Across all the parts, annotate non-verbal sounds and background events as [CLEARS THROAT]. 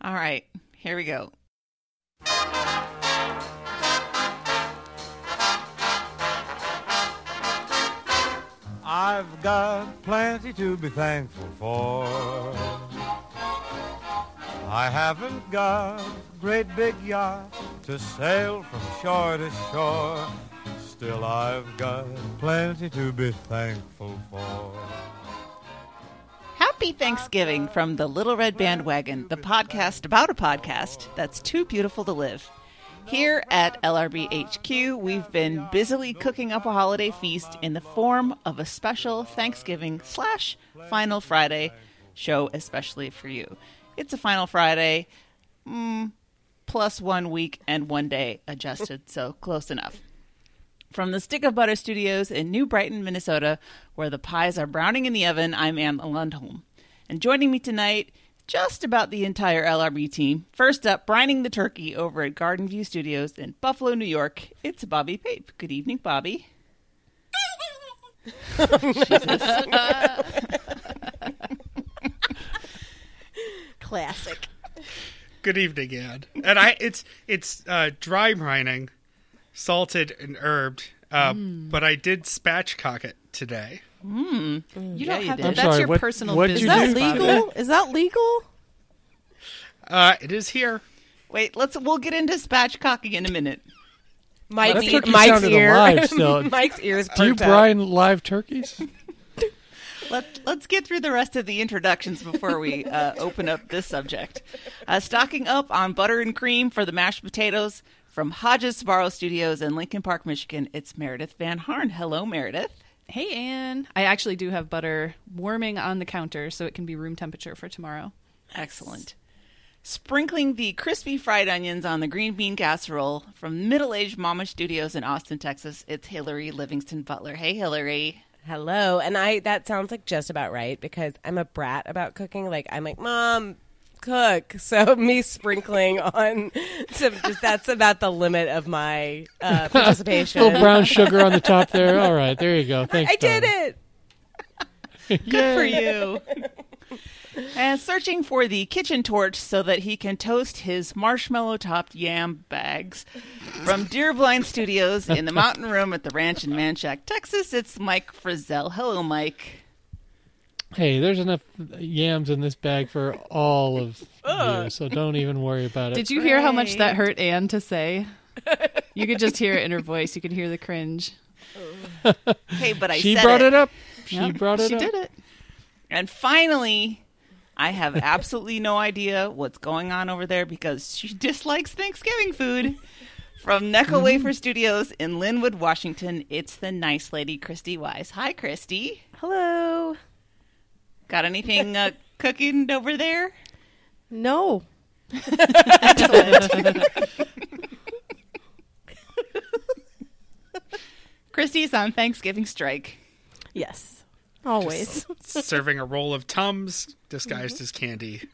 All right, here we go. I've got plenty to be thankful for. I haven't got a great big yacht to sail from shore to shore. Still, I've got plenty to be thankful for. Happy Thanksgiving from the Little Red Bandwagon, the podcast about a podcast that's too beautiful to live. Here at LRB HQ, we've been busily cooking up a holiday feast in the form of a special Thanksgiving slash Final Friday show, especially for you. It's a Final Friday, mm, plus one week and one day adjusted, so close enough. From the Stick of Butter Studios in New Brighton, Minnesota, where the pies are browning in the oven, I'm Anne Lundholm. And joining me tonight, just about the entire LRB team. First up, brining the turkey over at Garden View Studios in Buffalo, New York. It's Bobby Pape. Good evening, Bobby. [LAUGHS] Classic. Good evening, Ann. And I, it's it's uh, dry brining, salted and herbed. Uh, But I did spatchcock it today. You Yeah, don't you have did. to. I'm That's sorry, your what- personal what'd Is business. that do? Bobby. legal? Is that legal? Uh, it is here. Wait, let's. We'll get into spatchcocking in a minute. Mike's, That ear- turkey Mike's sounded ear. alive [LAUGHS] still. Mike's ears. Do you perked up. brine live turkeys? [LAUGHS] [LAUGHS] Let, let's get through the rest of the introductions before we uh, open up this subject. Uh, stocking up on butter and cream for the mashed potatoes from Hodges Sbarro Studios in Lincoln Park, Michigan. It's Meredith Van Harn. Hello, Meredith. Hey, Anne. I actually do have butter warming on the counter, so it can be room temperature for tomorrow. Excellent. Sprinkling the crispy fried onions on the green bean casserole from Middle Aged Mama Studios in Austin, Texas. It's Hillary Livingston Butler. Hey, Hillary. Hello, and I that sounds like just about right because I'm a brat about cooking. Like I'm like, mom, cook. [LAUGHS] So me sprinkling on some just that's about the limit of my uh, [LAUGHS] participation. little brown sugar on the top there. All right, there you go. [LAUGHS] Thanks. I did it. Good for you. and searching for the kitchen torch so that he can toast his marshmallow topped yam bags. From Deerblind Studios in the mountain room at the ranch in Manchaca, Texas, it's Mike Frizzell. Hello, Mike. Hey, there's enough yams in this bag for all of you, so don't even worry about it. Did you hear how much that hurt Anne to say? You could just hear it in her voice. You could hear the cringe. [LAUGHS] Hey, but I she said brought it. it up. She Yep, brought it She up. did it. And finally, I have absolutely no idea what's going on over there because she dislikes Thanksgiving food. From Necco mm-hmm. Wafer Studios in Lynnwood, Washington, it's the nice lady, Christy Wise. Hi, Christy. Hello. Got anything uh, [LAUGHS] cooking over there? No. [LAUGHS] Christy's on Thanksgiving strike. Yes. Always. Serving a roll of Tums disguised as candy. [LAUGHS]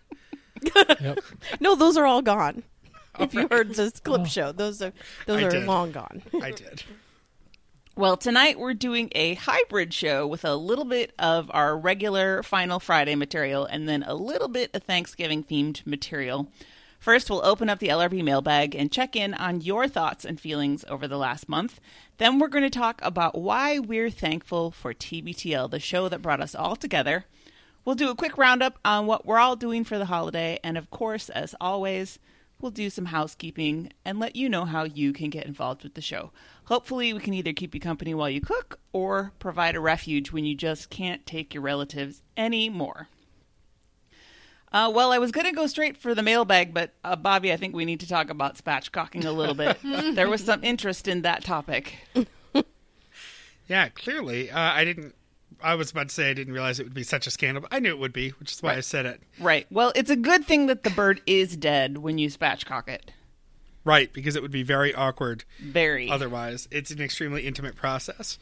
Yep. no, those are all gone. If you heard this clip show, those are those I are did. long gone. I did. Well, tonight we're doing a hybrid show with a little bit of our regular Final Friday material and then a little bit of Thanksgiving themed material. First, we'll open up the LRB mailbag and check in on your thoughts and feelings over the last month. Then, we're going to talk about why we're thankful for TBTL, the show that brought us all together. We'll do a quick roundup on what we're all doing for the holiday, and of course, as always, we'll do some housekeeping and let you know how you can get involved with the show. Hopefully, we can either keep you company while you cook or provide a refuge when you just can't take your relatives anymore. Uh, well, I was going to go straight for the mailbag, but uh, Bobby, I think we need to talk about spatchcocking a little bit. [LAUGHS] there was some interest in that topic. [LAUGHS] Yeah, clearly. Uh, I didn't. I was about to say I didn't realize it would be such a scandal, but I knew it would be, which is why I said it. Right. Well, it's a good thing that the bird is dead when you spatchcock it. Right, because it would be very awkward Very. otherwise. It's an extremely intimate process.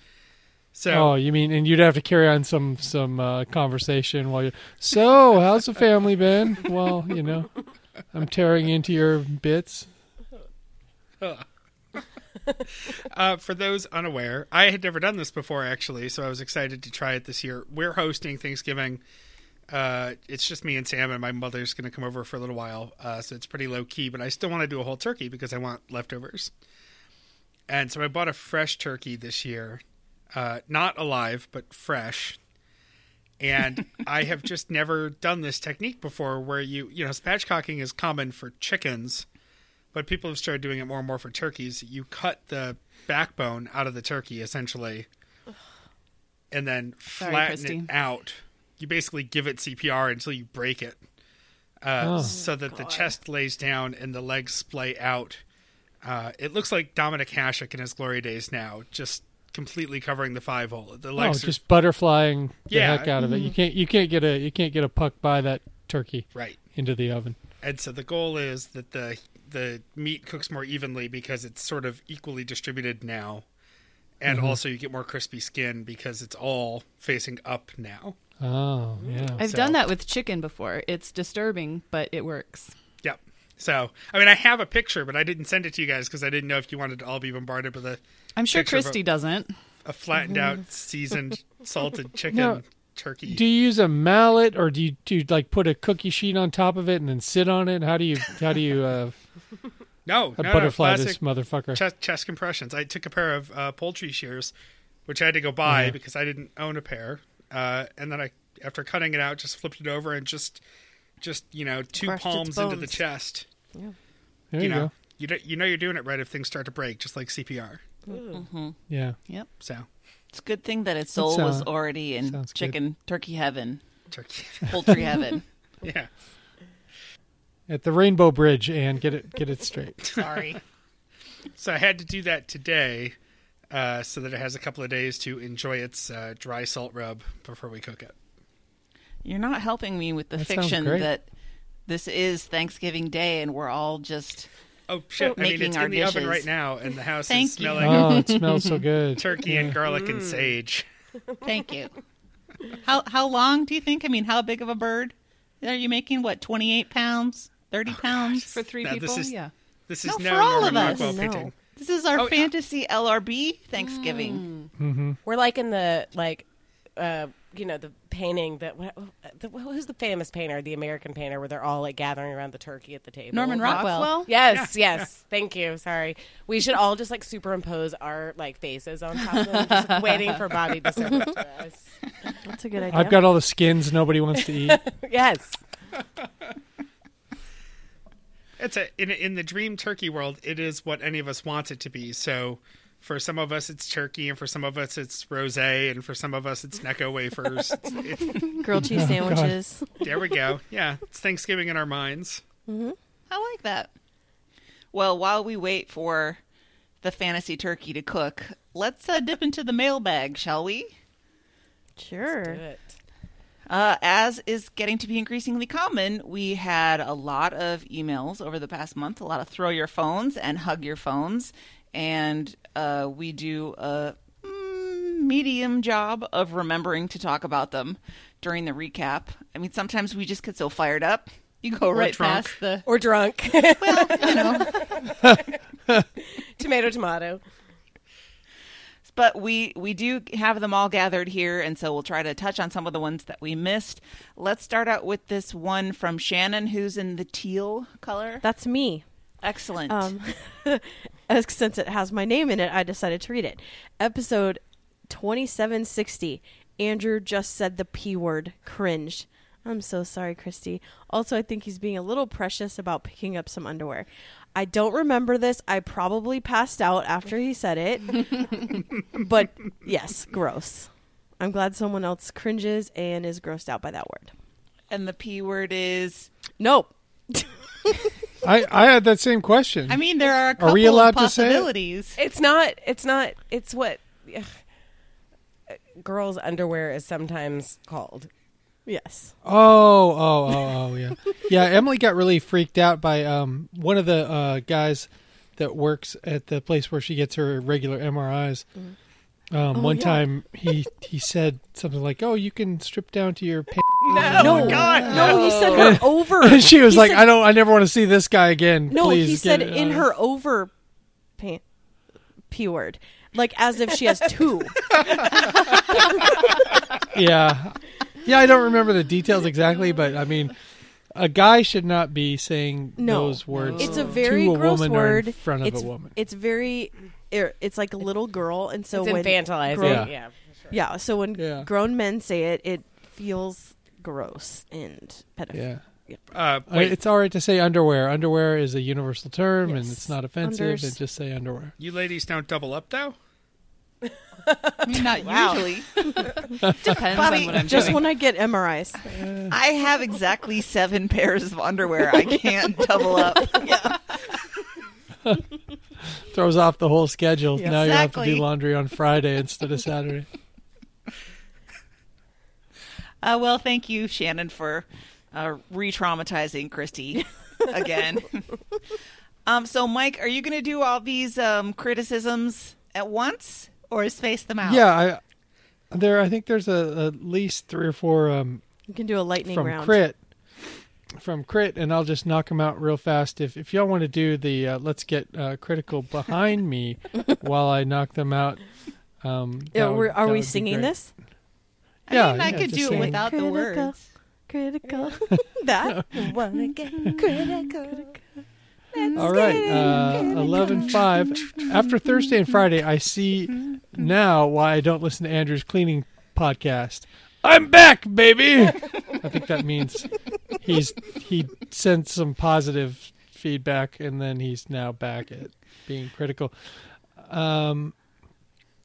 So, Oh, you mean, and you'd have to carry on some some uh, conversation while you. So, how's the family been? Well, you know, I'm tearing into your bits. [LAUGHS] [LAUGHS] uh, for those unaware, I had never done this before actually, so I was excited to try it this year. We're hosting Thanksgiving Uh, it's just me and Sam, and my mother's going to come over for a little while. Uh, so it's pretty low key, but I still want to do a whole turkey because I want leftovers. And so I bought a fresh turkey this year, uh, not alive but fresh. And [LAUGHS] I have just never done this technique before, where you you know spatchcocking is common for chickens, but people have started doing it more and more for turkeys. You cut the backbone out of the turkey essentially, and then Sorry, flatten Christy. it out. You basically give it CPR until you break it, uh, Oh. so that the chest lays down and the legs splay out. Uh, it looks like Dominik Hasek in his glory days now, just completely covering the five hole. The Oh, legs are just butterflying the Yeah. heck out of it. You can't you can't get a you can't get a puck by that turkey right. into the oven. and so the goal is that the the meat cooks more evenly because it's sort of equally distributed now and also you get more crispy skin because it's all facing up now Oh yeah. I've So- done that with chicken before. It's disturbing, but it works. yep so i mean i have a picture but i didn't send it to you guys because i didn't know if you wanted to all be bombarded with a, I'm sure Picture of a- Christy doesn't. a flattened out seasoned [LAUGHS] salted chicken No. turkey Do you use a mallet or do you do you like put a cookie sheet on top of it and then sit on it? How do you how do you uh, no, no, no butterfly classic this motherfucker? chest, chest compressions i took a pair of uh, poultry shears which i had to go buy Yeah. because i didn't own a pair uh, and then i after cutting it out just flipped it over and just just you know two Crushed palms into the bones. chest There you you, know go. you, do, you know you're doing it right if things start to break just like cpr Yeah. Yep. So It's a good thing that its soul was uh, already in sounds good. chicken turkey heaven, turkey poultry heaven. [LAUGHS] yeah At the Rainbow Bridge and get it get it straight. [LAUGHS] Sorry. [LAUGHS] so i had to do that today uh, so that it has a couple of days to enjoy its uh, dry salt rub before we cook it You're not helping me with the That fiction that this is Thanksgiving Day and we're all just oh shit i mean it's in the oven right now and the house Thank is you. smelling Oh, it smells so good. [LAUGHS] turkey and garlic and sage thank you. How how long do you think? I mean, how big of a bird are you making? What, 28 pounds? 30 pounds? [LAUGHS] For three Now, this people, is- yeah. This is No, no, for all Norman of us. Rockwell No. painting. This is our Oh, yeah. fantasy LRB Thanksgiving. We're like in the like, uh, you know, the painting that wh- the, who's the famous painter, the American painter, where they're all like gathering around the turkey at the table. Norman Rockwell. Yes, yes. Thank you. Sorry. We should all just like superimpose our like faces on top of them, just like, [LAUGHS] waiting for Bobby to serve it to us. That's a good idea. I've got all the skins nobody wants to eat. [LAUGHS] Yes. It's a in in the dream turkey world. It is what any of us wants it to be. So, for some of us, it's turkey, and for some of us, it's rosé, and for some of us, it's Necco wafers. [LAUGHS] It's- it- grilled cheese Oh, sandwiches. there we go. Yeah, it's Thanksgiving in our minds. I like that. Well, while we wait for the fantasy turkey to cook, let's uh, dip into the mailbag, shall we? Sure. Uh, as is getting to be increasingly common, we had a lot of emails over the past month, a lot of throw your phones and hug your phones. And uh, we do a mm, medium job of remembering to talk about them during the recap. I mean, sometimes we just get so fired up. You go right drunk. past the. Or drunk. Well, you know. [LAUGHS] tomato, tomato. But we we do have them all gathered here and so we'll try to touch on some of the ones that we missed let's start out with this one from shannon who's in the teal color That's me. excellent Um, [LAUGHS] since it has my name in it, I decided to read it. Episode 2760. Andrew just said the P word. Cringed. I'm so sorry, Christy. Also, I think he's being a little precious about picking up some underwear. I don't remember this. I probably passed out after he said it. [LAUGHS] but yes, gross. I'm glad someone else cringes and is grossed out by that word. and the p word is Nope. I, I had that same question. i mean there are a couple Are we allowed of to say it? possibilities It's not. It's not. It's what ugh, girls' underwear is sometimes called. Yes. Oh, oh, oh, oh, yeah, [LAUGHS] yeah. Emily got really freaked out by um one of the uh, guys that works at the place where she gets her regular MRIs. Um, Oh, one yeah. time he he said something like, "Oh, you can strip down to your pants." [LAUGHS] no, no, God. no, he said her over. And [LAUGHS] she was He like, said- "I don't, I never want to see this guy again." No, Please he said it in out." her over pant p word, like as if she has two. Yeah, Yeah, I don't remember the details exactly, but I mean, a guy should not be saying No. those words. It's a very to a gross woman or word. in front of it's, a woman. It's very. er, It's like a little girl, and so it's when infantilizing. grown- yeah. yeah, so when Yeah. grown men say it, it feels gross and pedophile. Yeah. Uh, I- wait, it's all right to say underwear. Underwear is a universal term, and Yes. it's not offensive. Unders. And just say underwear. you ladies don't double up though. I mean, not [LAUGHS] usually. [LAUGHS] Depends Bobby, on what I'm Just doing. when I get MRIs. I have exactly seven pairs of underwear. I can't double up. [LAUGHS] Yeah. Throws off the whole schedule. Yeah. now you have to do laundry on Friday instead of Saturday. Uh, well, thank you, Shannon, for uh, re-traumatizing Christy again. um, so, Mike, are you going to do all these um, criticisms at once, or space them out? Yeah, I there. I think there's a, at least three or four um, You can do a lightning from round. crit from crit and i'll just knock them out real fast if if y'all want to do the uh, let's get uh, critical behind me [LAUGHS] while i knock them out um Yeah, would- we're- are we singing great. this? I Yeah, mean, I could just do it saying. without the Critical. words. Critical. [LAUGHS] [LAUGHS] that. one again. get critical. all right uh 11 5 after thursday and friday i see [LAUGHS] now why i don't listen to andrew's cleaning podcast. I'm back baby! [LAUGHS] I think that means he's he sent some positive feedback and then he's now back at being critical. Um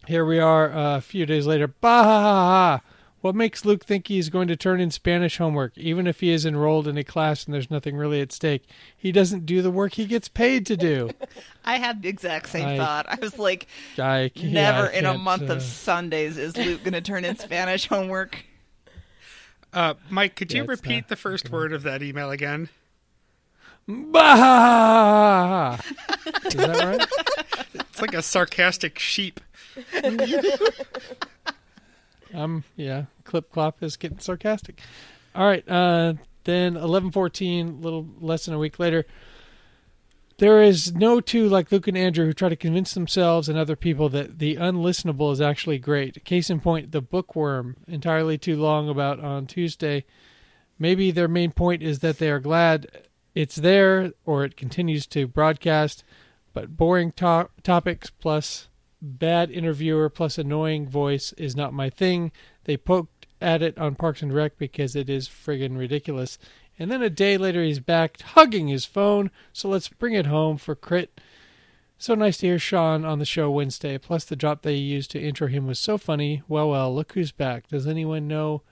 here we are uh, a few days later. Bah. What makes luke think he's going to turn in spanish homework even if he is enrolled in a class and there's nothing really at stake he doesn't do the work he gets paid to do [LAUGHS] I had the exact same I- thought. I was like, I can't- never I in a month uh, of [LAUGHS] Sundays is Luke going to turn in Spanish homework. Uh, Mike, could you Yeah, it's repeat not- the first word of that email again? Bah! [LAUGHS] Is that right? It's like a sarcastic sheep. Um, yeah. Clip clop is getting sarcastic. All right. Uh, then eleven fourteen, little less than a week later. There is no two like Luke and Andrew who try to convince themselves and other people that the unlistenable is actually great. Case in point, the bookworm, entirely too long about on Tuesday. Maybe their main point is that they are glad it's there or it continues to broadcast, but boring to- topics plus bad interviewer plus annoying voice is not my thing. They poked at it on Parks and Rec because it is friggin' ridiculous. And then a day later, he's back hugging his phone. So let's bring it home for Crit. So nice to hear Sean on the show Wednesday. Plus, the drop they used to intro him was so funny. Well, well, look who's back. Does anyone know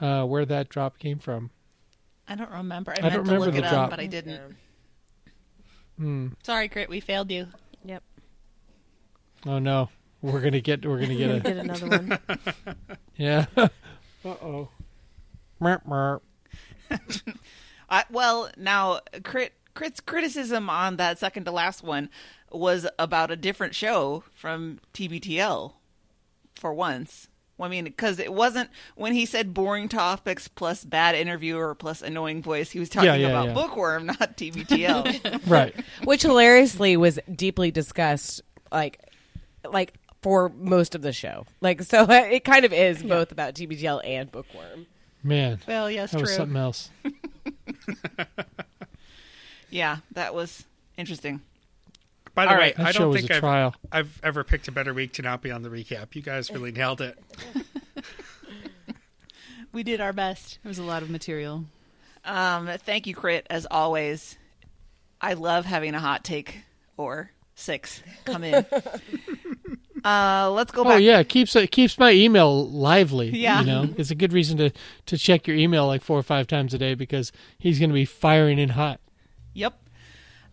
uh, where that drop came from? I don't remember. I, I meant don't to remember look the it drop. up, but I didn't. Hmm. Sorry, Crit, we failed you. Yep. Oh no, we're gonna get we're gonna get a... Get another one. [LAUGHS] yeah. [LAUGHS] uh oh. [LAUGHS] I, well, now Crit, Crit's criticism on that second to last one was about a different show from TBTL for once. Well, I mean, because it wasn't when he said boring topics plus bad interviewer plus annoying voice. He was talking Yeah, yeah, about yeah. Bookworm, not TBTL. Right. Which hilariously was deeply discussed, like, like for most of the show. Like, so [LAUGHS] it kind of is both about TBTL and Bookworm. Man, well, yes, that was true. something else. [LAUGHS] Yeah, that was interesting. By the All way, right. I don't think a I've, trial. I've ever picked a better week to not be on the recap. You guys really nailed it. [LAUGHS] We did our best. It was a lot of material. Um, thank you, Crit, as always. I love having a hot take or six come in. [LAUGHS] uh, let's go Oh back. yeah, it keeps it keeps my email lively. Yeah. you know, [LAUGHS] it's a good reason to to check your email like four or five times a day because he's going to be firing in hot. Yep.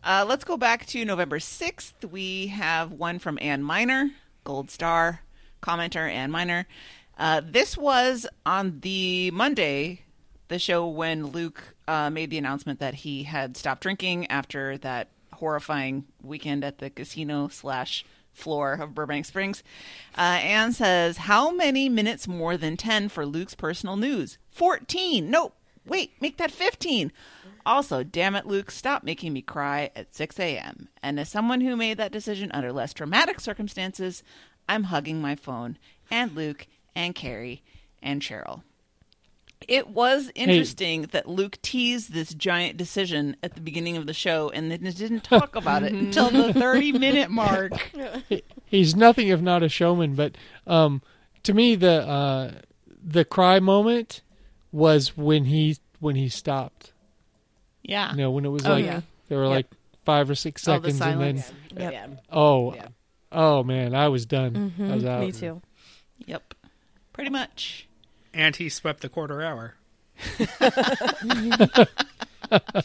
Uh, let's go back to November 6th. We have one from Ann Miner, Gold Star commenter Ann Miner. Uh, this was on the Monday, the show when Luke uh, made the announcement that he had stopped drinking after that horrifying weekend at the casino slash floor of Burbank Springs. Uh, Anne says, How many minutes more than 10 for Luke's personal news? 14. No, wait, make that 15. Also, damn it, Luke, stop making me cry at 6 a.m. And as someone who made that decision under less dramatic circumstances, I'm hugging my phone and Luke and Carrie and Cheryl. It was interesting that Luke teased this giant decision at the beginning of the show and then didn't talk [LAUGHS] about it until the 30 minute [LAUGHS] mark. He's nothing if not a showman. But um, to me, the uh, the cry moment was when he when he stopped. Yeah. You know, when it was Oh, like yeah. there were Yep. like five or six Oh, the seconds, and then silence. Yeah. yeah. oh, Yeah. oh man, I was done. I was out. Me too. Yep. Pretty much. And he swept the quarter hour. [LAUGHS]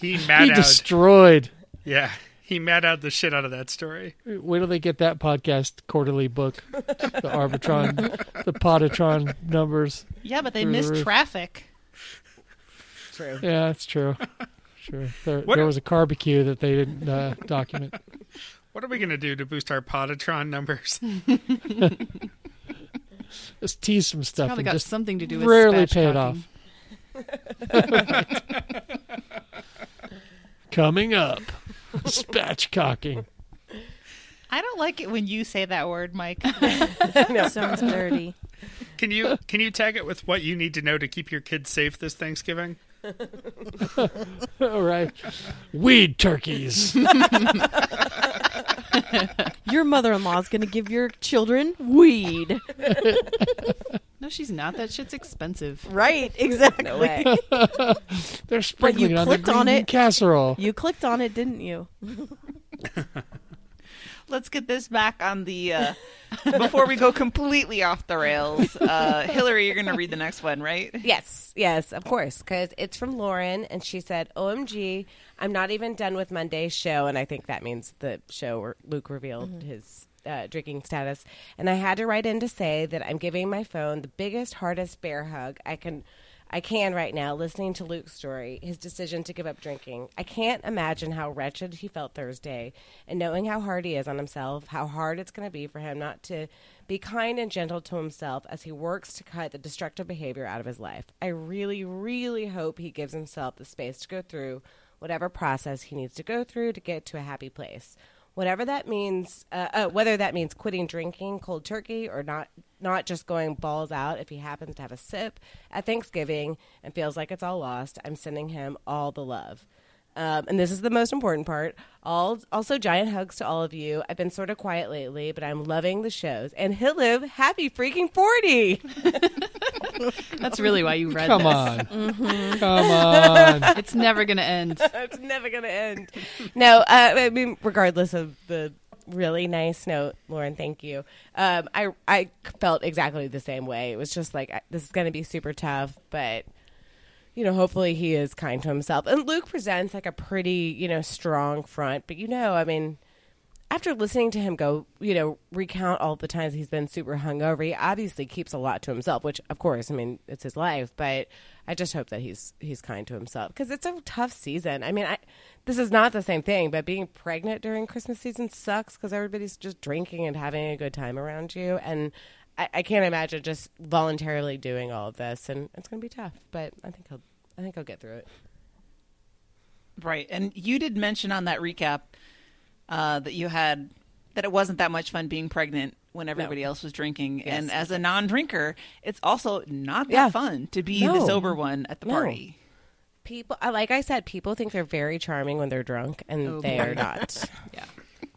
he mad He destroyed. yeah, he mad out the shit out of that story. Wait till they get that podcast quarterly book, the Arbitron, the Potatron numbers. Yeah, but they Through the missed traffic. True. Yeah, that's true. Sure. There, What- there was a barbecue that they didn't uh, document. What are we gonna do to boost our Potatron numbers? [LAUGHS] Just tease some stuff Probably and got just something to do with rarely pay it spatchcocking. [LAUGHS] coming up. Spatchcocking. I don't like it when you say that word, Mike. [LAUGHS] Sounds dirty. Can you can you tag it with what you need to know to keep your kids safe this Thanksgiving? [LAUGHS] All right. Weed turkeys. [LAUGHS] Your mother-in-law is going to give your children weed. No, she's not. That shit's expensive. Right, exactly. No way. [LAUGHS] They're sprinkling it on the clicked green on it. casserole. You clicked on it, didn't you? Let's get this back on the. Uh, before we go completely off the rails, uh, Hillary, you're going to read the next one, right? Yes, yes, of course, because it's from Lauren, and she said, "OMG, I'm not even done with Monday's show," and I think that means the show where Luke revealed his uh, drinking status. And I had to write in to say that I'm giving my phone the biggest, hardest bear hug I can. I can right now, listening to Luke's story, his decision to give up drinking. I can't imagine how wretched he felt Thursday, and knowing how hard he is on himself, how hard it's going to be for him not to be kind and gentle to himself as he works to cut the destructive behavior out of his life. I really, really hope he gives himself the space to go through whatever process he needs to go through to get to a happy place. Whatever that means, uh, uh, whether that means quitting drinking cold turkey or not, not just going balls out if he happens to have a sip at Thanksgiving and feels like it's all lost, I'm sending him all the love. Um, and this is the most important part. All, also, giant hugs to all of you. I've been sort of quiet lately, but I'm loving the shows. And he'll live happy freaking 40. [LAUGHS] That's really why you read Come this. on. Mm-hmm. Come on. [LAUGHS] It's never going to end. [LAUGHS] it's never going to end. No, uh, I mean, regardless of the really nice note, Lauren, thank you. Um, I, I felt exactly the same way. It was just like, I, this is going to be super tough, but you know, hopefully he is kind to himself. And Luke presents like a pretty, you know, strong front. But you know, I mean, after listening to him go, you know, recount all the times he's been super hungover, he obviously keeps a lot to himself. Which, of course, I mean, it's his life. But I just hope that he's he's kind to himself because it's a tough season. I mean, I this is not the same thing, but being pregnant during Christmas season sucks because everybody's just drinking and having a good time around you and. I, I can't imagine just voluntarily doing all of this, and it's going to be tough. But I think he'll, I think I'll get through it. Right. And you did mention on that recap uh, that you had that it wasn't that much fun being pregnant when everybody else was drinking. Yes. And as a non drinker, it's also not that Yeah. fun to be the sober one at the No. party. People, uh, like I said, people think they're very charming when they're drunk, and Oh, they boy. are not. [LAUGHS] Yeah.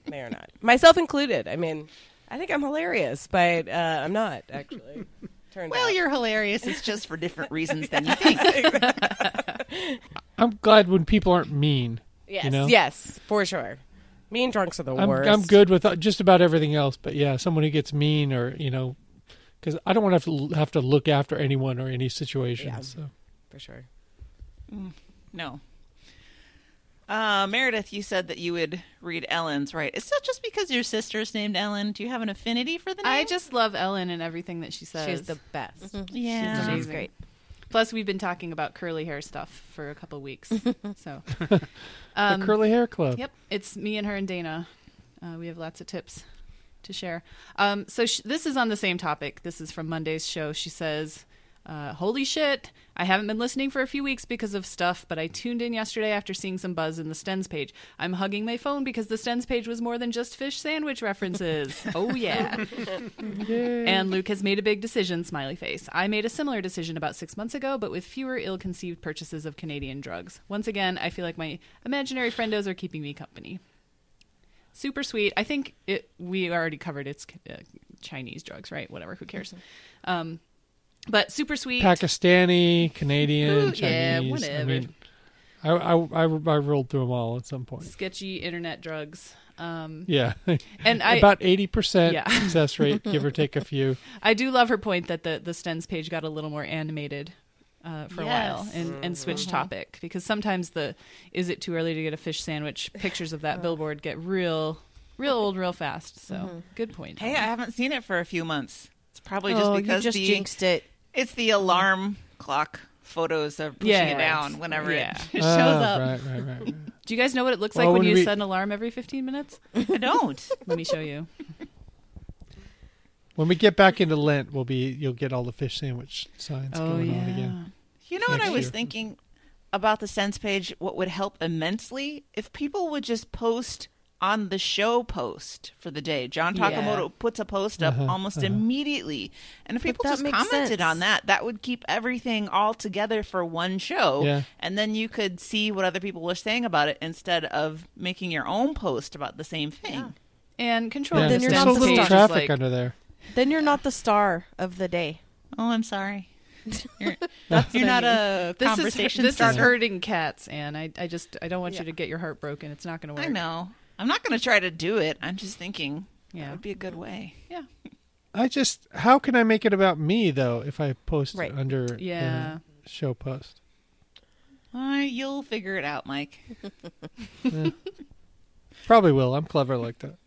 they are not. Myself included. I mean, I think I'm hilarious, but uh, I'm not actually. [LAUGHS] Turned Well, out. you're hilarious. It's just for different [LAUGHS] reasons than you think. I'm glad when people aren't mean. yes, you know? yes, for sure. Mean drunks are the I'm, worst. I'm good with uh, just about everything else, but yeah, someone who gets mean or you know, because I don't want to have to have to look after anyone or any situation. Yeah. So for sure. No. Uh, Meredith, you said that you would read Ellen's, right? Is that just because your sister's named Ellen. Do you have an affinity for the name? I just love Ellen and everything that she says. She's the best. yeah. She's She's amazing. great. Plus, we've been talking about curly hair stuff for a couple weeks. [LAUGHS] so, [LAUGHS] the um, curly hair club. Yep, it's me and her and Dana. Uh, we have lots of tips to share. Um, so sh- this is on the same topic. This is from Monday's show. She says, Uh, holy shit! I haven't been listening for a few weeks because of stuff, but I tuned in yesterday after seeing some buzz in the Stens page. I'm hugging my phone because the Stens page was more than just fish sandwich references. [LAUGHS] oh yeah! And Luke has made a big decision, smiley face. I made a similar decision about six months ago, but with fewer ill conceived purchases of Canadian drugs. Once again, I feel like my imaginary friendos are keeping me company. Super sweet. I think it. We already covered it's uh, Chinese drugs, right? Whatever. Who cares? Um, but super sweet. Pakistani, Canadian, Ooh, Chinese. yeah, I mean, I, I, I, I rolled through them all at some point. sketchy internet drugs. Um, Yeah, and [LAUGHS] I about eighty percent Yeah. [LAUGHS] success rate, [LAUGHS] give or take a few. I do love her point that the the Stens page got a little more animated uh, for a while Yes. and, and switched topic because sometimes the is it too early to get a fish sandwich pictures of that billboard get real real old real fast. So good point. Hey, I haven't seen it for a few months. It's probably just oh, because you just the jinxed it. It's the mm-hmm. alarm clock photos of pushing Yeah, it right. down whenever Yeah. [LAUGHS] it shows up. Right, right, right. right. [LAUGHS] Do you guys know what it looks Well, like when when you we- set an alarm every 15 minutes? I don't. [LAUGHS] Let me show you. when we get back into Lent, we'll be you'll get all the fish sandwich signs oh going yeah. on again. You know what I was year. thinking about the Sense page? What would help immensely if people would just post on the show post for the day. John Yeah. Takamoto puts a post up Uh-huh, almost uh-huh. immediately, and if people just commented sense. on that, that would keep everything all together for one show. Yeah. And then you could see what other people were saying about it instead of making your own post about the same thing. And control Yeah, then you're not so the little star. traffic like, under there. Then you're not the star of the day. Oh, I'm sorry. [LAUGHS] You're, [LAUGHS] That's you're what I not mean. a This conversation is this starter. is hurting cats, and I I just I don't want Yeah. you to get your heart broken. It's not going to work. I know. I'm not going to try to do it. I'm just thinking Yeah. that would be a good way. Yeah. I just how can I make it about me though if I post Right. it under Yeah. the show post? Uh, you'll figure it out, Mike. [LAUGHS] Probably will. I'm clever like that.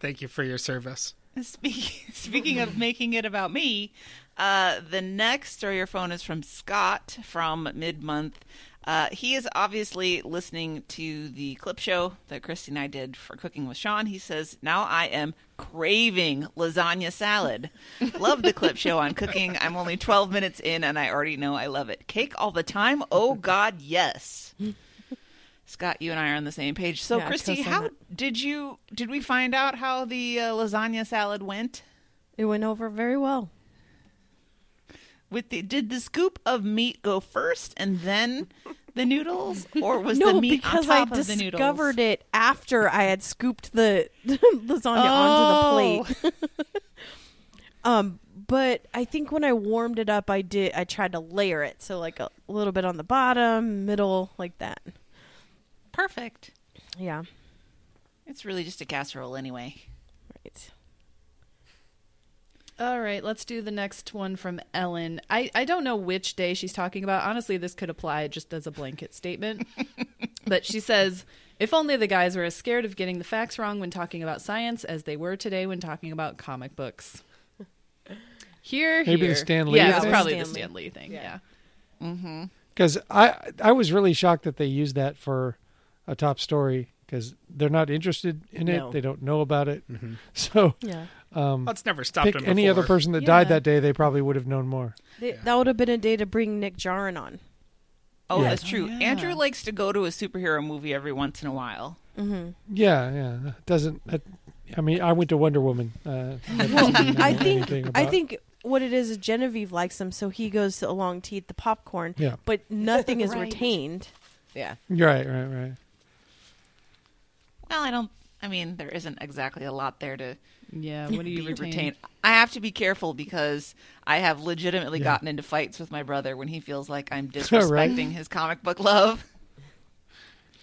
Thank you for your service. Speak, [LAUGHS] speaking of making it about me, uh, the next story your phone is from Scott from mid month. Uh, he is obviously listening to the clip show that Christy and I did for Cooking with Sean. He says, Now I am craving lasagna salad. [LAUGHS] love the clip show on cooking. I'm only 12 minutes in and I already know I love it. Cake all the time? Oh, God, yes. [LAUGHS] Scott, you and I are on the same page. So, Yeah, Christy, how did you did we find out how the uh, lasagna salad went? It went over very well. With the did the scoop of meat go first and then the noodles, or [LAUGHS] was no, the meat because on I top of the noodles? discovered it after I had scooped the [LAUGHS] lasagna Oh. onto the plate. [LAUGHS] um, but I think when I warmed it up, I did. I tried to layer it, so like a little bit on the bottom, middle, like that. Perfect. Yeah, It's really just a casserole anyway. right. All right, let's do the next one from Ellen. I, I don't know which day she's talking about. Honestly, this could apply just as a blanket statement. [LAUGHS] but she says, if only the guys were as scared of getting the facts wrong when talking about science as they were today when talking about comic books. Here, Maybe the here. Stan Lee Yeah, it was probably Stan the Lee. Stan Lee thing. Yeah. Yeah. Mm-hmm. Because I I was really shocked that they used that for a top story because they're not interested in it. No. They don't know about it. Mm-hmm. [LAUGHS] So Yeah, um, That's never stopped pick him any other person that died Yeah. that day, they probably would have known more. They- that would have been a day to bring Nick Jarin on. Oh, Yeah. that's true. Oh, yeah. Andrew likes to go to a superhero movie every once in a while. Mm-hmm. Yeah, yeah. It Doesn't that, I mean I went to Wonder Woman. Uh, that Well, doesn't mean I anything think about- I think what it is is Genevieve likes them, so he goes along to eat the popcorn. Yeah. but nothing is [LAUGHS] Right. retained. Yeah. right, right, right. Well, I don't. I mean, there isn't exactly a lot there to Yeah, [LAUGHS] what do you retain? retained. I have to be careful because I have legitimately Yeah. gotten into fights with my brother when he feels like I'm [LAUGHS] disrespecting his comic book love.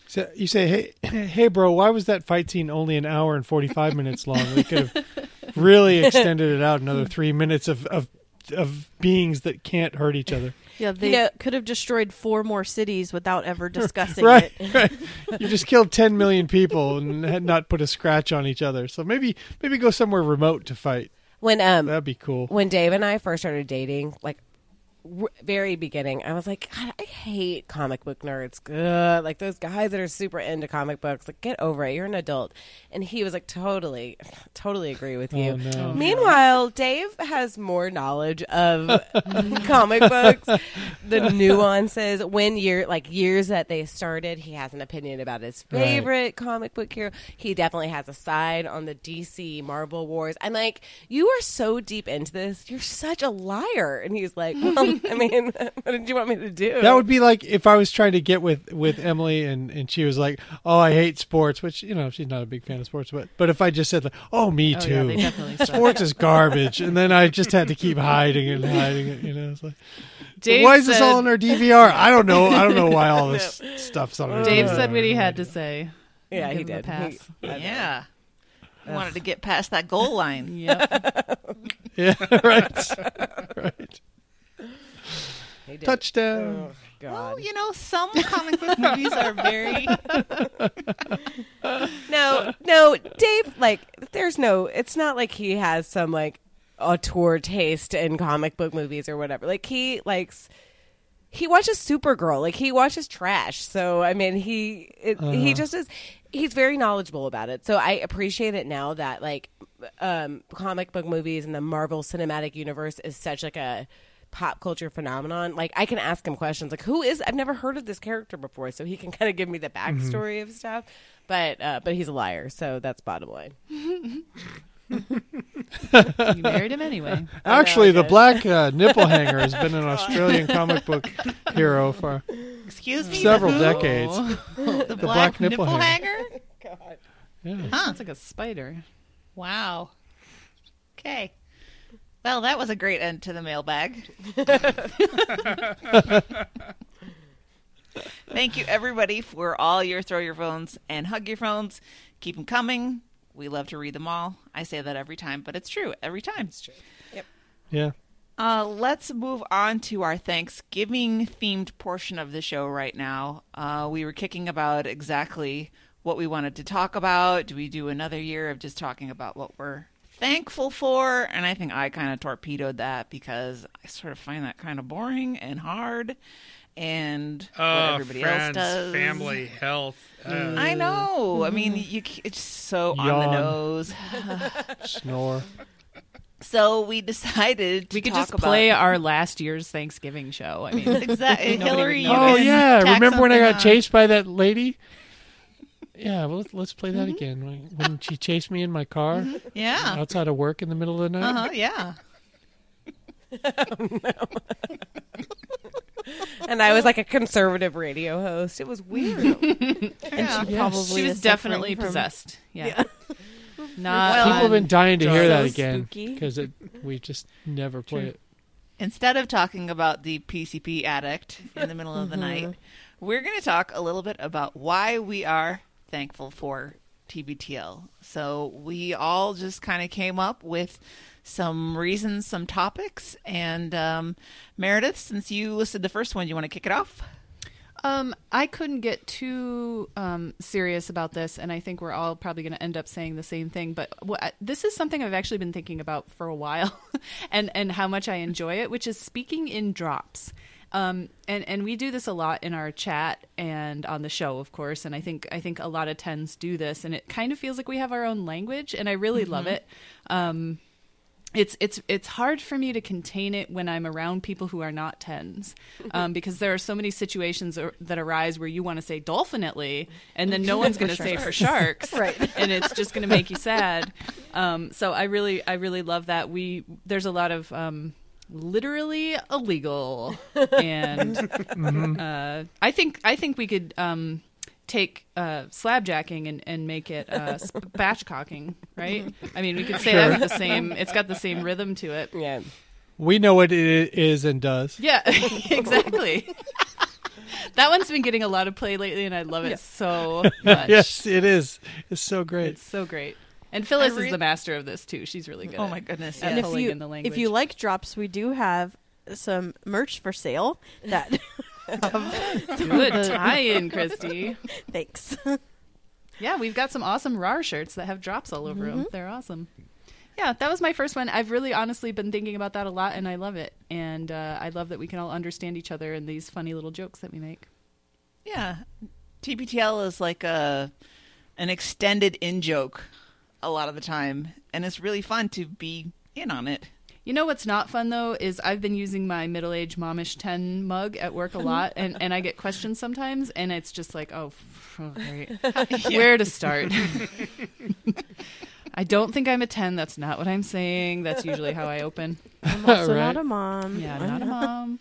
So you say, hey, [CLEARS THROAT] hey, bro, why was that fight scene only an hour and forty five minutes long? We could have [LAUGHS] really extended it out another three minutes of of of beings that can't hurt each other. [LAUGHS] Yeah, they know- could have destroyed four more cities without ever [LAUGHS] discussing right, it. right. [LAUGHS] You just killed ten million people and had not put a scratch on each other. So maybe maybe go somewhere remote to fight. When um That'd be cool. when Dave and I first started dating, like r- very beginning, I was like, God, I hate comic book nerds. Good, like those guys that are super into comic books. Like, get over it. You're an adult. And he was like, totally, [LAUGHS] totally agree with you. Oh, oh, no. Meanwhile, Dave has more knowledge of [LAUGHS] comic books, the [LAUGHS] nuances, when year like years that they started. He has an opinion about his Right. favorite comic book hero. He definitely has a side on the DC Marvel Wars. I'm like, you are so deep into this. You're such a liar. And he's like, well, [LAUGHS] I mean, what did you want me to do? That would be like if I was trying to get with with Emily and and she was like, "Oh, I hate sports," which you know she's not a big fan of sports, but but if I just said like, "Oh, me Oh, too," yeah, definitely sports is garbage, and then I just had to keep hiding and hiding it. You know, it's like, Dave why is this all in our DVR? I don't know. I don't know why all [LAUGHS] this stuff's on our Dave DVR. said what he had to say. yeah, he him did. pass. He- Yeah. He wanted to get past that goal line. Yep. [LAUGHS] Yeah, right, right. He did. Touchdown. Oh, God. Well, you know, some comic book movies are very. [LAUGHS] No, no, Dave. Like, there's no. It's not like he has some like auteur taste in comic book movies or whatever. Like he likes. He watches Supergirl. Like he watches trash. So I mean, he it, he just is. He's very knowledgeable about it. So I appreciate it now that like um, comic book movies and the Marvel Cinematic Universe is such like a pop culture phenomenon. Like I can ask him questions like, "Who is? I've never heard of this character before," so he can kind of give me the backstory of stuff. But uh, but he's a liar, so that's bottom line. [LAUGHS] you married him anyway. Actually, the black uh, [LAUGHS] nipple hanger has been an Australian comic book hero for Excuse me. several the who? decades. [LAUGHS] The, The black, black nipple nipple, hanger. hanger. Yeah. Sounds like a spider. Wow. Okay. Well, that was a great end to the mailbag. [LAUGHS] Thank you, everybody, for all your throw your phones and hug your phones. Keep them coming. We love to read them all. I say that every time, but it's true every time. It's true. Yep. Yeah. Uh, let's move on to our Thanksgiving themed portion of the show right now. Uh, we were kicking about exactly what we wanted to talk about. Do we do another year of just talking about what we're thankful for? And I think I kind of torpedoed that because I sort of find that kind of boring and hard and what Oh, everybody friends, else does. family, health. Uh, I know. I mean, you, it's so on the nose. [LAUGHS] Snore. So we decided to We could talk just about play our last year's Thanksgiving show. I mean, [LAUGHS] exactly Hillary. you. Oh yeah, remember when I got on. chased by that lady? Yeah, well let's, let's play that mm-hmm. again. When- When she chased me in my car mm-hmm. Yeah. outside of work in the middle of the night. Uh huh. Yeah. [LAUGHS] And I was like a conservative radio host. It was weird. [LAUGHS] Yeah. Yes. Probably she was definitely from- possessed. Yeah. [LAUGHS] Not Well, People have been dying to hear that again spooky. because we just never play it. Instead of talking about the PCP addict in the middle of the mm-hmm. night, we're going to talk a little bit about why we are thankful for TBTL. So we all just kind of came up with some reasons, some topics, and um, Meredith, since you listed the first one, you want to kick it off? Um, I couldn't get too um, serious about this, and I think we're all probably going to end up saying the same thing. But this is something I've actually been thinking about for a while, [LAUGHS] and and how much I enjoy it, which is speaking in drops. Um, and and we do this a lot in our chat and on the show, of course. And I think I think a lot of tens do this, and it kind of feels like we have our own language, and I really love it. Um, it's it's it's hard for me to contain it when I'm around people who are not tens, [LAUGHS] um, because there are so many situations ar- that arise where you want to say dolphinately, and then no [LAUGHS] one's going to say for sharks, [LAUGHS] Right. And it's just going to make you sad. Um, so I really I really love that we there's a lot of um, literally illegal, [LAUGHS] and uh, I think I think we could. Um, Take uh, slabjacking and, and make it uh, spatchcocking, right? I mean, we could say that the same. It's got the same rhythm to it. yeah. We know what it is and does. Yeah, [LAUGHS] exactly. that one's been getting a lot of play lately, and I love it so [LAUGHS] much. Yes, it is. It's so great. It's so great. And Phyllis I read- is the master of this too. She's really good. Oh my goodness! at And if you in the language. if you like drops, we do have some merch for sale. That [LAUGHS] [LAUGHS] good tie-in, Christy. thanks. Yeah, we've got some awesome RAR shirts that have drops all over Mm-hmm. them. They're awesome. yeah, that was my first one. I've really honestly been thinking about that a lot, and I love it. And uh, I love that we can all understand each other and these funny little jokes that we make. Yeah, TBTL is like a an extended in joke a lot of the time, and it's really fun to be in on it. You know what's not fun though is I've been using my middle aged momish ten mug at work a [LAUGHS] lot, and and I get questions sometimes, and it's just like, oh, f- oh, great. [LAUGHS] where to start? [LAUGHS] I don't think I'm a ten. That's not what I'm saying. That's usually how I open. I'm also Right. not a mom. Yeah, not a mom.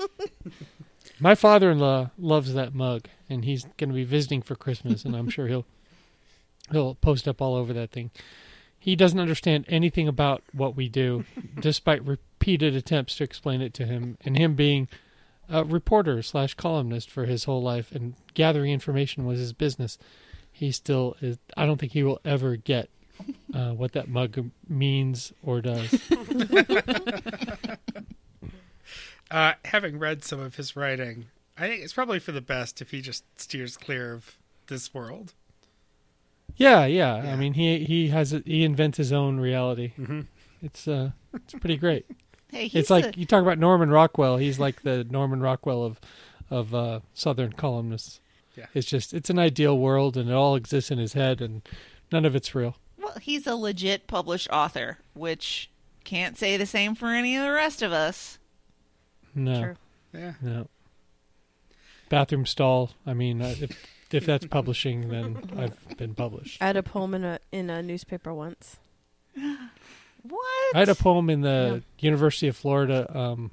My father-in-law loves that mug, and he's going to be visiting for Christmas, and I'm sure he'll he'll post up all over that thing. He doesn't understand anything about what we do, [LAUGHS] despite repeated attempts to explain it to him, and him being a reporter slash columnist for his whole life, and gathering information was his business. He still is. I don't think he will ever get uh, what that mug means or does. [LAUGHS] Uh, having read some of his writing, I think it's probably for the best if he just steers clear of this world. Yeah, yeah. Yeah. I mean, he he has a, he invents his own reality. Mhm. It's uh, it's pretty great. [LAUGHS] Hey, it's like a- you talk about Norman Rockwell. He's like the Norman Rockwell of of uh, Southern columnists. Yeah. It's just it's an ideal world, and it all exists in his head, and none of it's real. well, he's a legit published author, which can't say the same for any of the rest of us. No, True. Yeah. no. Bathroom stall. I mean, uh, if if that's publishing, then I've been published. I had a poem in a in a newspaper once. [GASPS] What? I had a poem in the University of Florida um,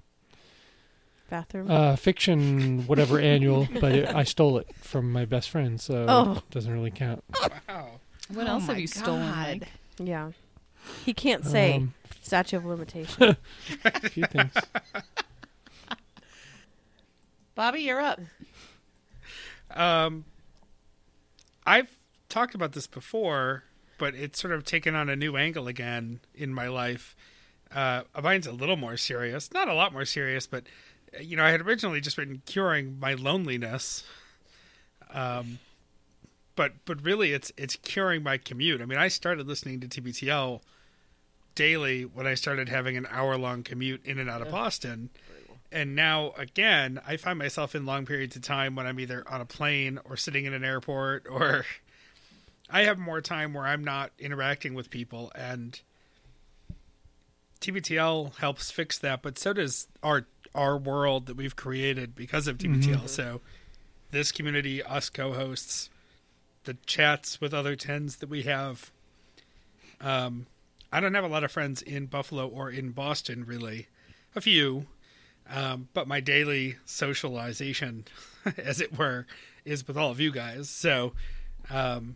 Bathroom. uh, fiction whatever [LAUGHS] annual, but it, I stole it from my best friend, so Oh. it doesn't really count. Wow. What Oh else have my you stolen? God. Mike? yeah. He can't say Um, statute of [LAUGHS] limitation. a few things. [LAUGHS] Bobby, you're up. Um, I've talked about this before, but it's sort of taken on a new angle again in my life. Uh, mine's a little more serious, not a lot more serious, but uh, you know, I had originally just written curing my loneliness. Um, but but really, it's it's curing my commute. I mean, I started listening to TBTL daily when I started having an hour long commute in and out of Boston. And now again, I find myself in long periods of time when I'm either on a plane or sitting in an airport or [LAUGHS] I have more time where I'm not interacting with people and TBTL helps fix that, but so does our our world that we've created because of TBTL. So this community, us co-hosts, the chats with other tens that we have. Um, I don't have a lot of friends in Buffalo or in Boston, really. A few, um, but my daily socialization, [LAUGHS] as it were, is with all of you guys. So, um,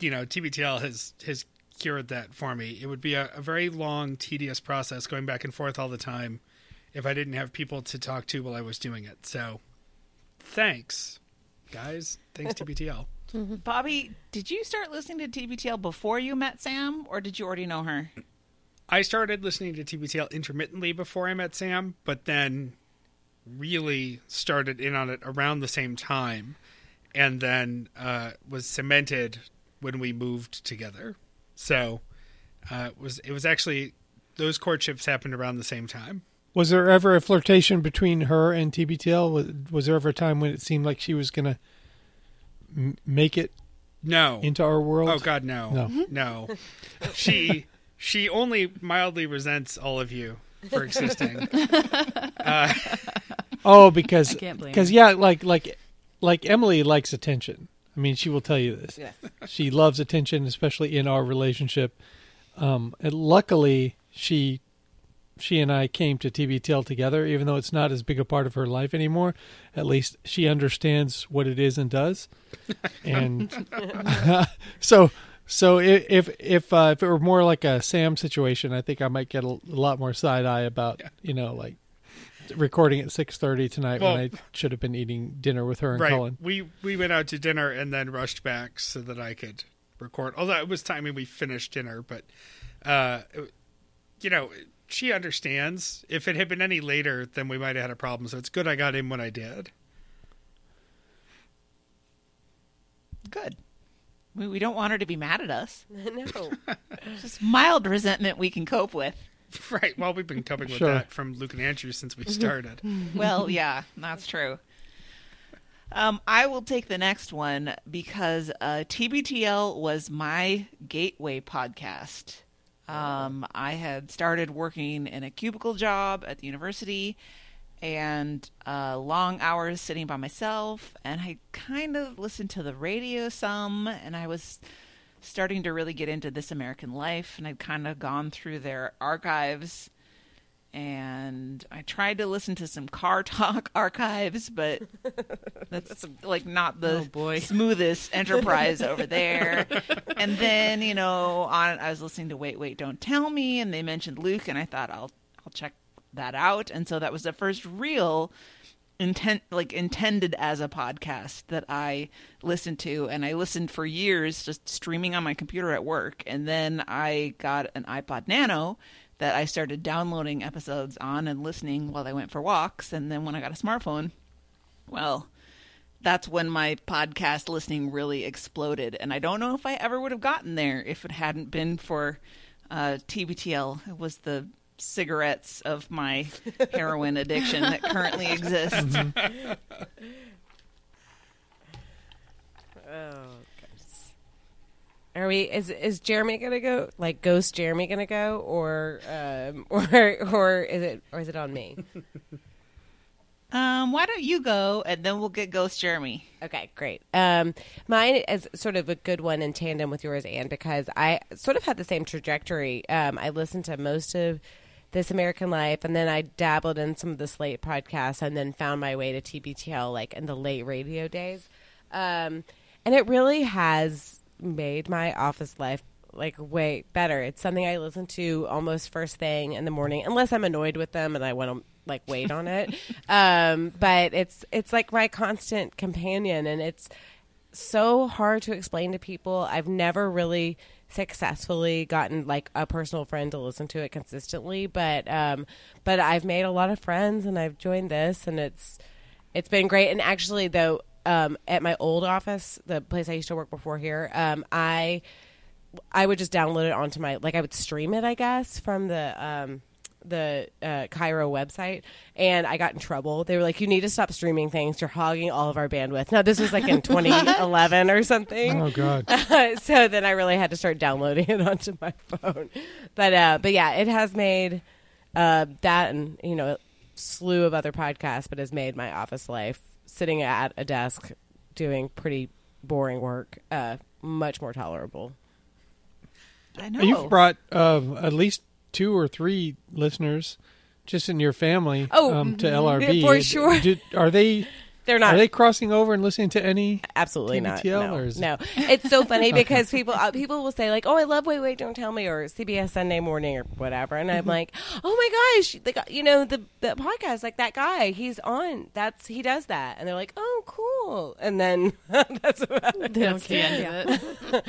you know, TBTL has has cured that for me. It would be a, a very long, tedious process going back and forth all the time if I didn't have people to talk to while I was doing it. So, thanks, guys. Thanks [LAUGHS] TBTL. Bobby, did you start listening to TBTL before you met Sam, or did you already know her? I started listening to TBTL intermittently before I met Sam, but then really started in on it around the same time, and then uh, was cemented when we moved together. So uh, it was it was actually those courtships happened around the same time. Was there ever a flirtation between her and TBTL? Was, was there ever a time when it seemed like she was going to m- make it No. into our world? Oh God, no, No. no. [LAUGHS] she she only mildly resents all of you for existing. [LAUGHS] uh, Oh, because I can't blame because yeah, like like like Emily likes attention. I mean, she will tell you this. She loves attention, especially in our relationship. Um, and luckily, she she and I came to TBTL together, even though it's not as big a part of her life anymore. At least she understands what it is and does. And [LAUGHS] [LAUGHS] so so if if uh, if it were more like a Sam situation, I think I might get a, a lot more side eye about you know like recording at six thirty tonight Well- when I should have been eating dinner with her and right. Cullen. We we went out to dinner and then rushed back so that I could record. Although it was timing we finished dinner, but uh, you know, she understands. If it had been any later, then we might have had a problem. So it's good I got in when I did. Good. I mean, we don't want her to be mad at us. [LAUGHS] no. Just mild resentment we can cope with. [LAUGHS] Right. Well, we've been coping with Sure. that from Luke and Andrew since we started. well, yeah, that's true. Um, I will take the next one because uh, TBTL was my gateway podcast. Um, I had started working in a cubicle job at the university and uh, long hours sitting by myself, and I kind of listened to the radio some, and I was starting to really get into This American Life, and I'd kind of gone through their archives and I tried to listen to some car [LAUGHS] talk archives, but [LAUGHS] that's like not the Oh, boy. smoothest [LAUGHS] enterprise over there. And then you know, on I was listening to Wait Wait Don't Tell Me, and they mentioned Luke, and I thought I'll I'll check that out. And so that was the first real intent like intended as a podcast that I listened to. And I listened for years just streaming on my computer at work. And then I got an iPod Nano that I started downloading episodes on and listening while I went for walks. And then when I got a smartphone well that's when my podcast listening really exploded. And I don't know if I ever would have gotten there if it hadn't been for uh, TBTL it was the cigarettes of my heroin addiction that currently [LAUGHS] exists Oh, goodness. Are we? Is is Jeremy gonna go? Like Ghost Jeremy gonna go, or um, [LAUGHS] or or is it or is it on me? Um, why don't you go and then we'll get Ghost Jeremy. Okay, great. Um, mine is sort of a good one in tandem with yours, Anne, because I sort of had the same trajectory. Um, I listened to most of This American Life, and then I dabbled in some of the Slate podcasts, and then found my way to TBTL like in the late radio days. Um, and it really has made my office life like way better. It's something I listen to almost first thing in the morning, unless I'm annoyed with them and I want to like wait on it. [LAUGHS] Um, but it's it's like my constant companion, and it's so hard to explain to people. I've never really successfully gotten like a personal friend to listen to it consistently, but um, but I've made a lot of friends, and I've joined this, and it's it's been great. And actually, though, um, at my old office, the place I used to work before here, um, I I would just download it onto my like I would stream it, I guess, from the um, the uh, KIRO website, and I got in trouble. They were like, "You need to stop streaming things. You're hogging all of our bandwidth." Now this was like in [LAUGHS] 2011 or something. Oh God. [LAUGHS] so then I really had to start downloading [LAUGHS] it onto my phone. But uh, but yeah, it has made uh, that and you know a slew of other podcasts, but has made my office life sitting at a desk doing pretty boring work uh, much more tolerable. I know. You've brought uh, at least two or three listeners just in your family Oh, um, to. LRB. [LAUGHS] For sure. Did- are they They're not are they crossing over and listening to any? Absolutely not. No, is it- no. It's so funny [LAUGHS] because people uh, people will say like, "Oh, I love Wait Wait Don't Tell Me" or CBS Sunday Morning or whatever, and I'm like, "Oh my gosh, the, guy- you know the the podcast like that guy, he's on. That's he does that," and they're like, "Oh, cool," and then [LAUGHS] that's about it. That's the end of it.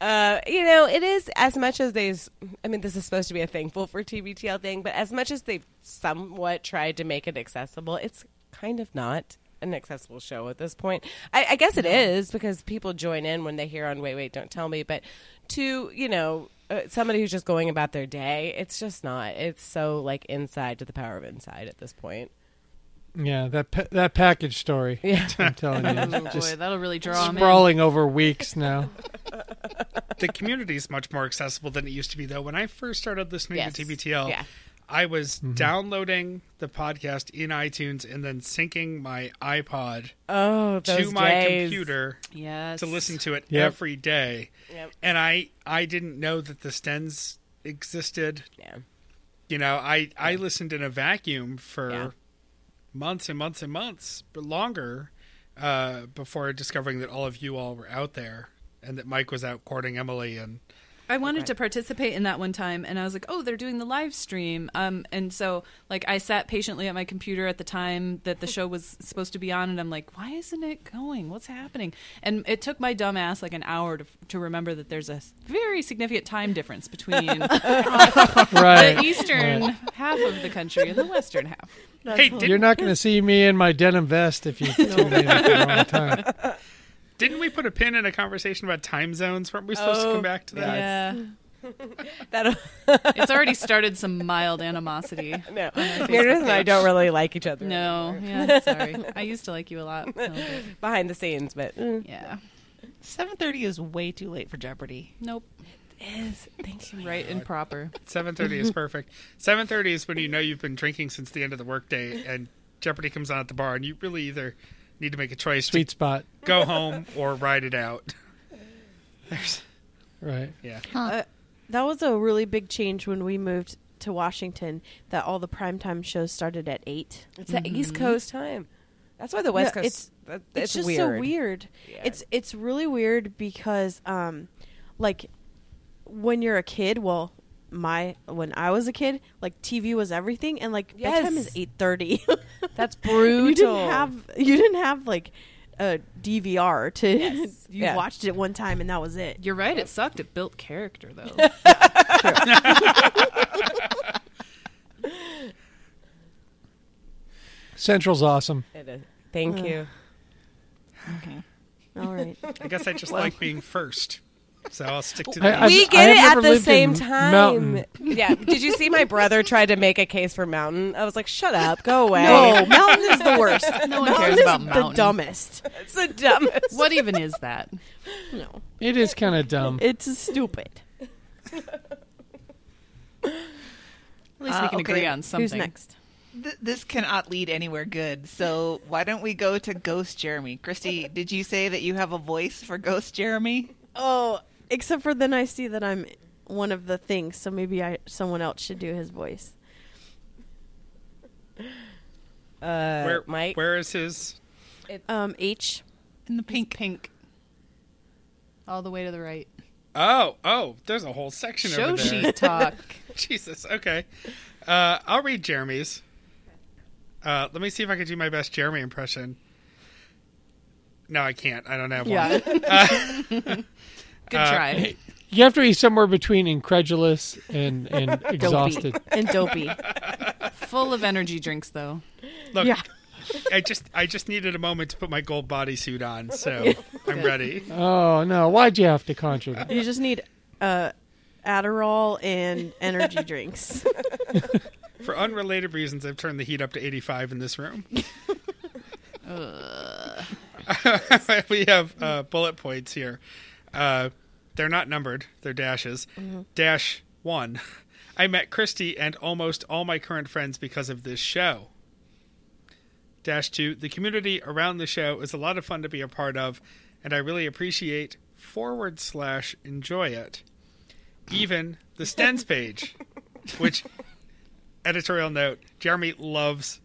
Uh, you know, it is as much as they've. I mean, this is supposed to be a thankful for TBTL thing, but as much as they've somewhat tried to make it accessible, it's kind of not an accessible show at this point. I, I guess it is because people join in when they hear on Wait Wait Don't Tell Me, but to you know. Uh, somebody who's just going about their day, it's just not. It's so like inside to the power of inside at this point. Yeah, that pa- that package story. Yeah. [LAUGHS] I'm telling you, [LAUGHS] Oh, just boy, that'll really draw him in. sprawling over weeks now. [LAUGHS] the community is much more accessible than it used to be, though. When I first started listening Yes. to TBTL, Yeah. I was downloading the podcast in iTunes and then syncing my iPod Oh, those to my days. computer Yes. to listen to it Yep. every day. Yep. And I I didn't know that the Stens existed. Yeah. You know, I I listened in a vacuum for Yeah. months and months and months, but longer uh, before discovering that all of you all were out there and that Mike was out courting Emily and I wanted to participate in that one time, and I was like, "Oh, they're doing the live stream." Um, and so, like, I sat patiently at my computer at the time that the show was supposed to be on, and I'm like, "Why isn't it going? What's happening?" And it took my dumb ass like an hour to to remember that there's a very significant time difference between [LAUGHS] Right. the eastern Right. half of the country and the western half. hey, You're not going to see me in my denim vest if you [LAUGHS] tune in at the wrong time. Didn't we put a pin in a conversation about time zones? Weren't we supposed to Oh, come back to that? Yeah. [LAUGHS] That [LAUGHS] It's already started some mild animosity. [LAUGHS] no, Meredith and I don't really like each other. No, yeah, sorry. I used to like you a lot. A little bit. behind the scenes, but mm. Yeah. Seven thirty is way too late for Jeopardy. Nope. It is. thank you. Right and proper. Seven thirty is perfect. Seven thirty is when you know you've been drinking since the end of the workday, and Jeopardy comes on at the bar, and you really either need to make a choice Sweet to spot. go home or ride it out. There's, Right. yeah, Uh, that was a really big change when we moved to Washington. That all the primetime shows started at eight. It's the East Coast time. That's why the West Yeah, Coast. it's- that- It's, it's just weird. so weird. Yeah. It's it's really weird because um, like when you're a kid, well. My when I was a kid, like TV was everything, and like bedtime is eight thirty. [LAUGHS] That's brutal. you didn't have you didn't have like a DVR to Yes. [LAUGHS] you Yeah. watched it one time and that was it. You're right. It sucked. It built character, though. [LAUGHS] Central's awesome. It is. Thank Uh. you. [SIGHS] Okay. All right. I guess I just like being first, so I'll stick to that. We get it at the same time. Mountain. Yeah. Did you see my brother tried to make a case for Mountain? I was like, shut up, go away. No, [LAUGHS] Mountain is the worst. No one Mountain cares is about the dumbest. it's the dumbest. what even is that? No, It is kind of dumb. it's stupid. At least Uh, we can okay. agree on something. Who's next? Th- this cannot lead anywhere good. So why don't we go to Ghost Jeremy? Christy, did you say that you have a voice for Ghost Jeremy? Oh, except for then I see that I'm one of the things, so maybe I someone else should do his voice. Uh, where, Mike. where is his? Um, H. In the Pink, pink. pink. All the way to the right. Oh, oh, there's a whole section Show over there. sheet [LAUGHS] talk. Jesus. Okay. Uh, I'll read Jeremy's. Uh, let me see if I can do my best Jeremy impression. No, I can't. I don't have one. [LAUGHS] [LAUGHS] Good Uh, try. You have to be somewhere between incredulous and, and [LAUGHS] exhausted. Dopey and dopey. Full of energy drinks, though. Look, Yeah. I just I just needed a moment to put my gold bodysuit on, so [LAUGHS] I'm ready. Oh no! Why'd you have to conjure that? You just need uh, Adderall and energy [LAUGHS] drinks. For unrelated reasons, I've turned the heat up to 85 in this room. we have uh, bullet points here. They're not numbered; they're dashes. Mm-hmm. Dash one. [LAUGHS] I met Christy and almost all my current friends because of this show. Dash two. The community around the show is a lot of fun to be a part of, and I really appreciate forward slash enjoy it. Even the [LAUGHS] Stens page, which [LAUGHS] editorial note: Jeremy loves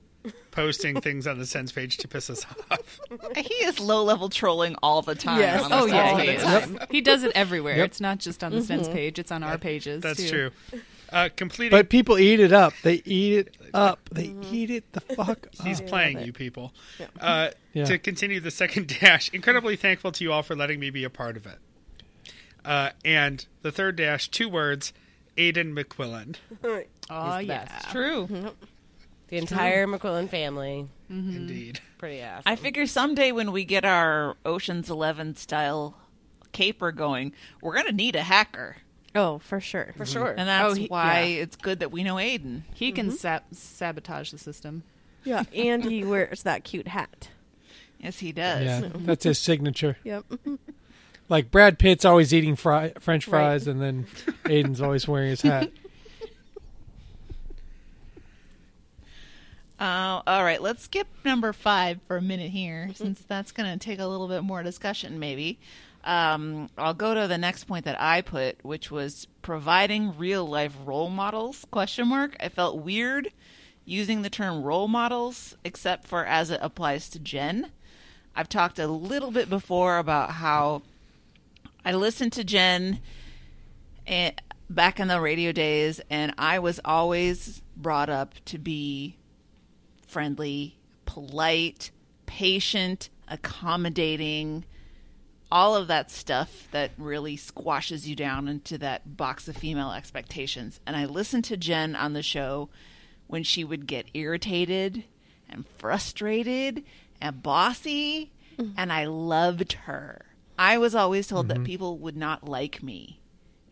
posting things on the Stens page to piss us off. He is low level trolling all the time. Yes. on Oh yeah, he the is. time. He does it everywhere. Yep. It's not just on the Stens page; it's on our pages. That's too. true. Uh, completing. But people eat it up. They eat it up. They eat it the fuck [LAUGHS] He's playing you people. Uh, Yeah. To continue the second [LAUGHS] dash, incredibly thankful to you all for letting me be a part of it. Uh, and the third dash, two words, Aiden McQuillan. [LAUGHS] Oh He's the yeah. best. True. The entire McQuillan family. Mm-hmm. Indeed. Pretty awesome. I figure someday when we get our Ocean's Eleven style caper going, we're gonna need a hacker, oh, for sure. for sure. and that's Oh, he- why yeah. it's good that we know Aiden. He can mm-hmm. sab- sabotage the system. Yeah, and he wears that cute hat. Yes, he does. Yeah, that's his signature. Yep. Like Brad Pitt's always eating fry, French Right. fries, and then Aiden's always wearing his hat. [LAUGHS] Uh, all right, let's skip number five for a minute here, since that's going to take a little bit more discussion, maybe. Um, I'll go to the next point that I put, which was providing real life role models? Question mark. I felt weird using the term role models, except for as it applies to Jen. I've talked a little bit before about how I listened to Jen and back in the radio days, and I was always brought up to be friendly, polite, patient, accommodating, all of that stuff that really squashes you down into that box of female expectations. And I listened to Jen on the show when she would get irritated and frustrated and bossy, mm-hmm. and I loved her. I was always told that mm-hmm. people would not like me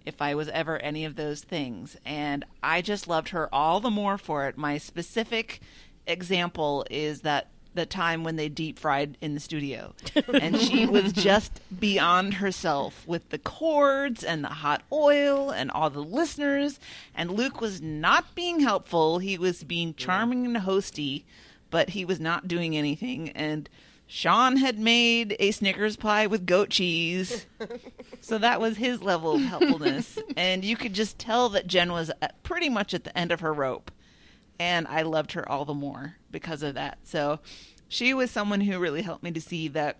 if I was ever any of those things. And I just loved her all the more for it. My specific example is that the time when they deep fried in the studio. [LAUGHS] and she was just beyond herself with the cords and the hot oil and all the listeners. And Luke was not being helpful. He was being charming and hosty, but he was not doing anything. And Sean had made a Snickers pie with goat cheese. [LAUGHS] So that was his level of helpfulness. and you could just tell that Jen was uh, pretty much at the end of her rope. And I loved her all the more because of that. So she was someone who really helped me to see that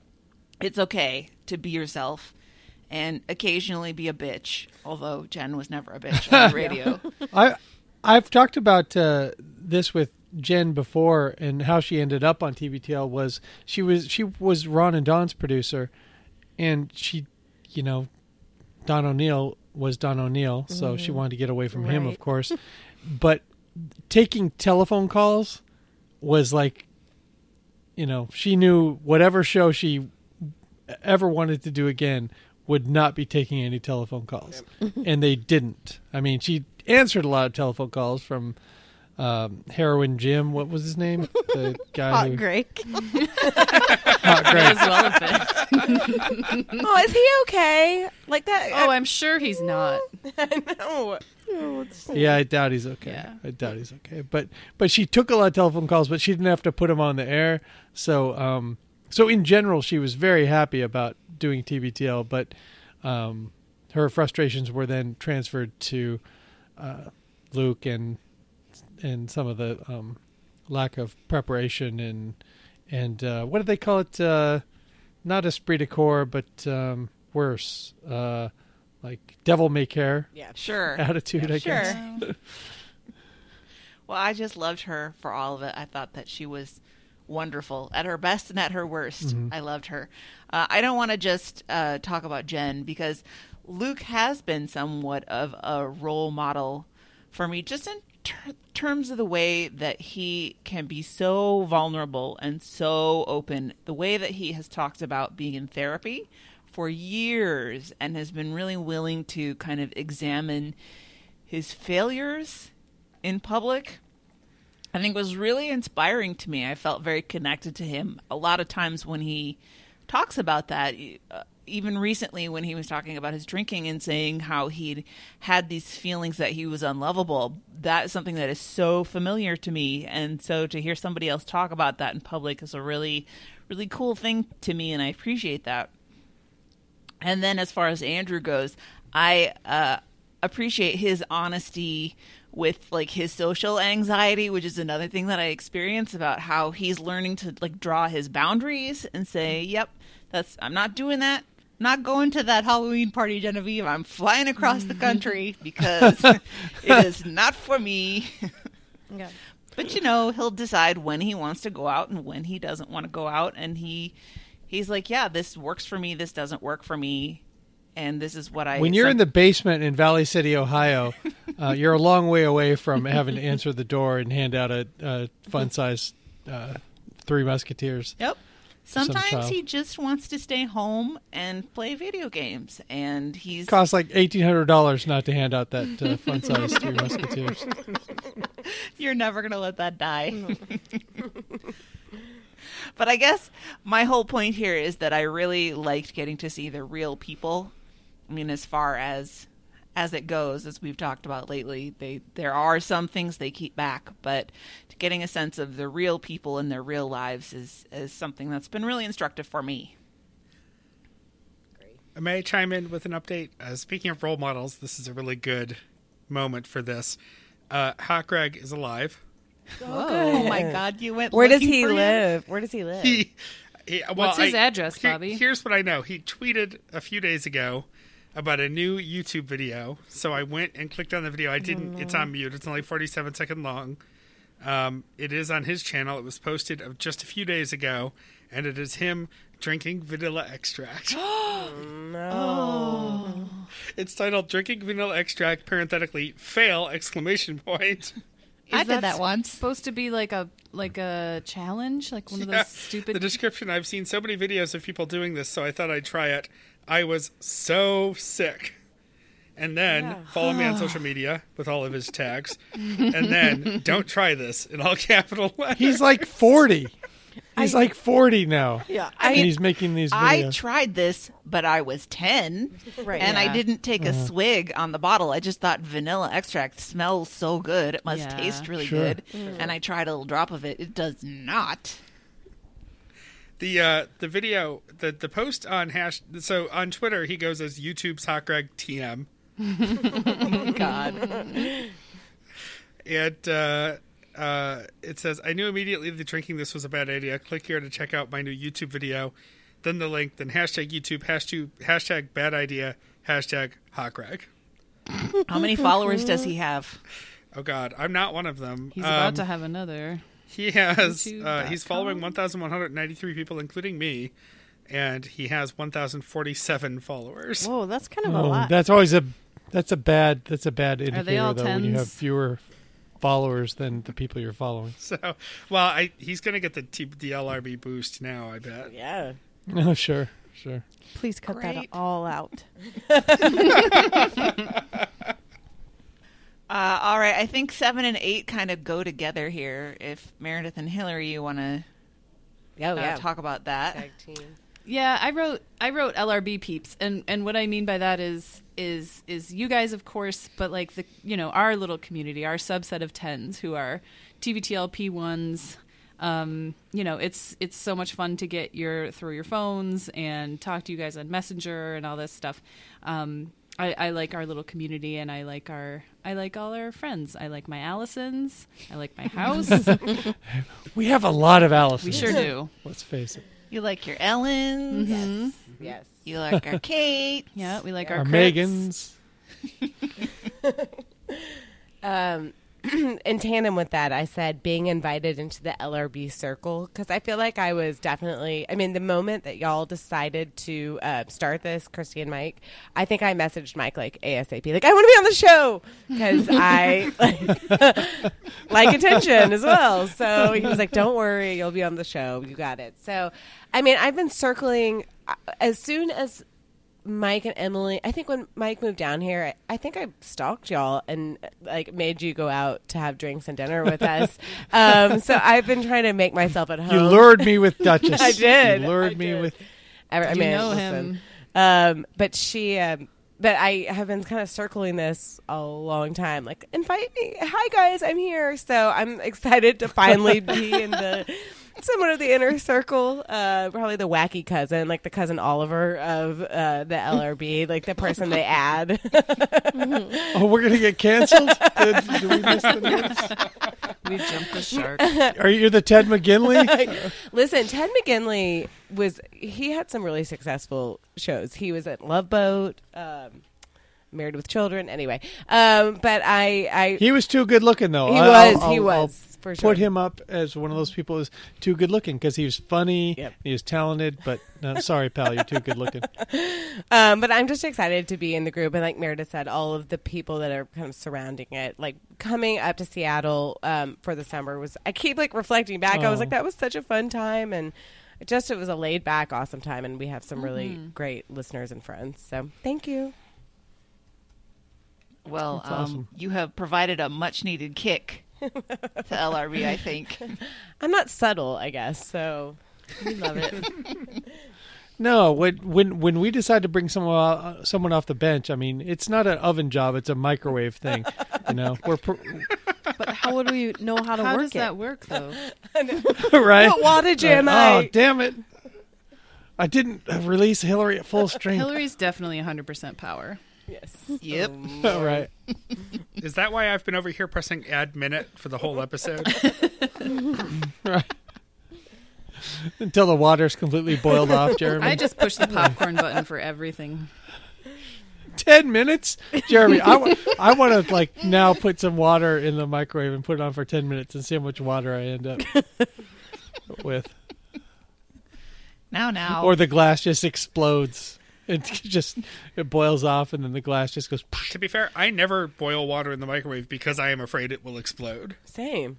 it's okay to be yourself and occasionally be a bitch. Although Jen was never a bitch on the [LAUGHS] radio. I I've talked about uh, this with Jen before and how she ended up on TBTL was she was she was Ron and Don's producer, and she, you know, Don O'Neill was Don O'Neill, so she wanted to get away from him, of course. [LAUGHS] but taking telephone calls was like, you know, she knew whatever show she ever wanted to do again would not be taking any telephone calls, and they didn't. I mean, she answered a lot of telephone calls from um, Heroin Jim. What was his name? The [LAUGHS] guy Hot who Greg. [LAUGHS] Hot Greg. as well have oh, is he okay? Like that? Oh, I'm sure he's not. [LAUGHS] no. Yeah, I doubt he's okay. Yeah. I doubt he's okay. But but she took a lot of telephone calls, but she didn't have to put him on the air. So um so in general, she was very happy about doing TBTL, but um her frustrations were then transferred to uh, Luke and and some of the um, lack of preparation and and uh, what do they call it? Uh, not esprit de corps, but um, worse, uh, like devil may care Yeah. Sure. [LAUGHS] attitude. I Sure. guess. Well, I just loved her for all of it. I thought that she was wonderful at her best and at her worst. I loved her. Uh, I don't want to just uh, talk about Jen because Luke has been somewhat of a role model for me, just in ter- terms of the way that he can be so vulnerable and so open. The way that he has talked about being in therapy for years and has been really willing to kind of examine his failures in public I think was really inspiring to me. I felt very connected to him. A lot of times when he talks about that, uh, even recently when he was talking about his drinking and saying how he'd had these feelings that he was unlovable, that is something that is so familiar to me. And so to hear somebody else talk about that in public is a really, really cool thing to me, and I appreciate that. And then as far as Andrew goes, I uh, appreciate his honesty with like his social anxiety, which is another thing that I experience about how he's learning to like draw his boundaries and say, "Yep, that's I'm not doing that. I'm not going to that Halloween party, Genevieve. I'm flying across the country because [LAUGHS] it is not for me." [LAUGHS] Yeah. But you know, he'll decide when he wants to go out and when he doesn't want to go out and he he's like, "Yeah, this works for me. This doesn't work for me." And this is what I when you're some- in the basement in Valley City, Ohio, uh, [LAUGHS] you're a long way away from having to answer the door and hand out a, a fun size uh, Three Musketeers. Yep. Sometimes child. he just wants to stay home and play video games, and he's Costs like eighteen hundred dollars not to hand out that uh, fun [LAUGHS] size Three Musketeers. you're never gonna let that die. [LAUGHS] but I guess my whole point here is that I really liked getting to see the real people. I mean, as far as as it goes, as we've talked about lately, they there are some things they keep back, but getting a sense of the real people in their real lives is is something that's been really instructive for me. Great. May I chime in with an update? Uh, speaking of role models, this is a really good moment for this. Uh, Hot Greg is alive. Oh my God, you went. Where does he for him? live? Where does he live? He, he well, What's his I- address, here- Bobby? Here's what I know. He tweeted a few days ago about a new YouTube video. So I went and clicked on the video. I didn't. It's on mute. It's only 47 second long. Um, it is on his channel. It was posted of just a few days ago, and it is him drinking vanilla extract. [GASPS] [GASPS] no. it's titled "Drinking Vanilla Extract." Parenthetically, fail! Exclamation point. [LAUGHS] I Is did that once. Supposed to be like a like a challenge, like one of Yeah, those stupid. The description. I've seen so many videos of people doing this, so I thought I'd try it. I was so sick. And then Yeah. follow me on [SIGHS] social media with all of his tags. And then [LAUGHS] don't try this in all capital letters. He's like 40. [LAUGHS] [LAUGHS] He's like 40 now. Yeah. I and mean, he's making these videos. I tried this, but I was 10. Right. And I didn't take a swig on the bottle. I just thought vanilla extract smells so good. It must Yeah. taste really Sure. good. And I tried a little drop of it. It does not. the uh the video the the post on hash so on Twitter he goes as YouTube's hot Greg TM. [LAUGHS] God. [LAUGHS] And uh uh, it says, I knew immediately that drinking this was a bad idea. Click here to check out my new YouTube video. Then the link, then hashtag YouTube, hashtag, hashtag bad idea, hashtag hot Greg. How many followers does he have? Oh God, I'm not one of them. He's about Um, to have another. He has. Uh, he's following 1,193 people, including me, and he has 1,047 followers. Whoa, that's kind of a Oh, lot. that's always a that's a bad that's a bad indicator they all though when you have fewer followers than the people you're following. [LAUGHS] So, well, I, he's going to get the T, the LRB boost now. I bet. Yeah. Oh, sure, sure. Please cut that all out. [LAUGHS] [LAUGHS] Uh, all right, I think seven and eight kind of go together here. If Meredith and Hillary, you want to Oh, uh, yeah. talk about that? Tag team. Yeah, I wrote I wrote LRB peeps, and and what I mean by that is is is you guys, of course, but like the you know our little community, our subset of tens who are TVTLP ones. Um, you know, it's it's so much fun to get your through your phones and talk to you guys on Messenger and all this stuff. Um, I, I like our little community, and I like our I like all our friends. I like my Allisons. I like my [LAUGHS] house. We have a lot of Alice. we sure do. Let's face it. You like your Ellens. Mhm. Yes. You like our [LAUGHS] Kate. Yeah, we like Our our, Our Megans. [LAUGHS] Um, [CLEARS THROAT] in tandem with that, I said being invited into the LRB circle because I feel like I was definitely. I mean, the moment that y'all decided to uh, start this, Christy and Mike, I think I messaged Mike like ASAP, like I want to be on the show because [LAUGHS] I like, [LAUGHS] like attention as well. So he was like, "Don't worry, you'll be on the show. You got it." So, I mean, I've been circling uh, as soon as Mike and Emily. I think when Mike moved down here, I, I think I stalked y'all and like made you go out to have drinks and dinner with us. [LAUGHS] um, so I've been trying to make myself at home. You lured me with [LAUGHS] Duchess. I did. You lured I me did. with. I, I You mean, know listen. him. Um, but she, um, but I have been kind of circling this a long time. Like, invite me. Hi guys, I'm here. So I'm [LAUGHS] excited to finally be in the [LAUGHS] somewhat of the inner circle. Uh, probably the wacky cousin, like the cousin Oliver of uh, the LRB, like the person they add. [LAUGHS] Oh, we're gonna get canceled. [LAUGHS] did, did we miss the notice? We jumped the shark. Are you the Ted McGinley? Listen, Ted McGinley was he had some really successful shows. He was at Love Boat, um, Married with Children. Anyway, um, but I, I He was too good looking, though. he I- was I'll- he I'll- was I'll for sure. Put him up as one of those people is too good looking because he was funny. Yep. He was talented, but no, sorry, pal, you're too good looking. [LAUGHS] Um, but I'm just excited to be in the group, and like Meredith said, all of the people that are kind of surrounding it, like coming up to Seattle um, for the summer was. I keep like reflecting back. I was Oh. like, that was such a fun time, and just it was a laid back, awesome time, and we have some really Mm-hmm. great listeners and friends. So thank you. Well, um, awesome. you have provided a much needed kick [LAUGHS] to LRB, I think. [LAUGHS] I'm not subtle, I guess. So we love it. [LAUGHS] No, when when when we decide to bring someone uh, someone off the bench, I mean, it's not an oven job; it's a microwave thing. You know, we're pr- But how would we know how to How work does it? that work, though? right. what wattage am oh, I? damn it! I didn't uh, release Hillary at full strength. Hillary's definitely 100% power. Yes. Yep. [LAUGHS] right. Is that why I've been over here pressing add minute for the whole episode? [LAUGHS] Right. Until the water's completely boiled off, [LAUGHS] Jeremy. I just push the popcorn button for everything. ten minutes, Jeremy. I want to like now put some water in the microwave and put it on for ten minutes and see how much water I end up with, Now, now. or the glass just explodes. [LAUGHS] It just it boils off and then the glass just goes. [LAUGHS] to be fair, I never boil water in the microwave because I am afraid it will explode. Same.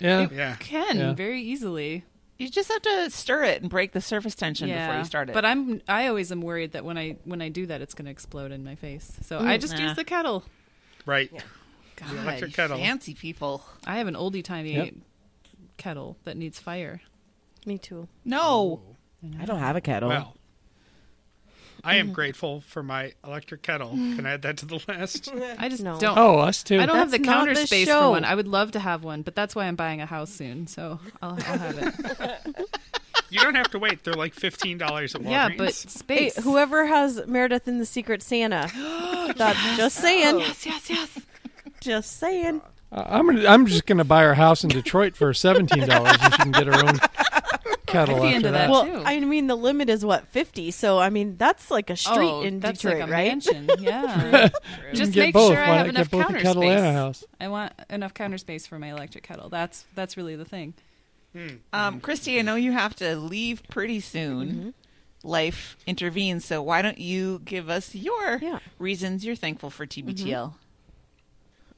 Yeah, Yeah. Can Yeah. very easily. You just have to stir it and break the surface tension before you start it. But I'm I always am worried that when I when I do that, it's going to explode in my face. So I mm, just Nah. use the kettle. Right. God, electric kettle. fancy people. I have an oldie timey Yep. kettle that needs fire. Me too. No. Oh. I don't have a kettle. Well, I am grateful for my electric kettle. Can I add that to the list? [LAUGHS] I just No. don't. Oh, us too. I don't have the That's not counter the space show. for one. I would love to have one, but that's why I'm buying a house soon. So I'll, I'll have it. [LAUGHS] You don't have to wait. They're like fifteen dollars at Walgreens. yeah, but Hey, space. whoever has Meredith in the Secret Santa. [GASPS] That's just saying. yes, yes, yes. Just saying. Uh, I'm gonna, I'm just going to buy her house in Detroit for seventeen dollars, and she can get her own kettle I'd be after into that. that. Well, too. I mean, the limit is what fifty. So I mean, that's like a street oh, in that's Detroit, like a right? mansion. [LAUGHS] Yeah. Just make both. sure I have enough counter kettle space. and a house? I want enough counter space for my electric kettle. That's that's really the thing. Um, Christy, I know you have to leave pretty soon. Life intervenes, so why don't you give us your Yeah. reasons you're thankful for TBTL?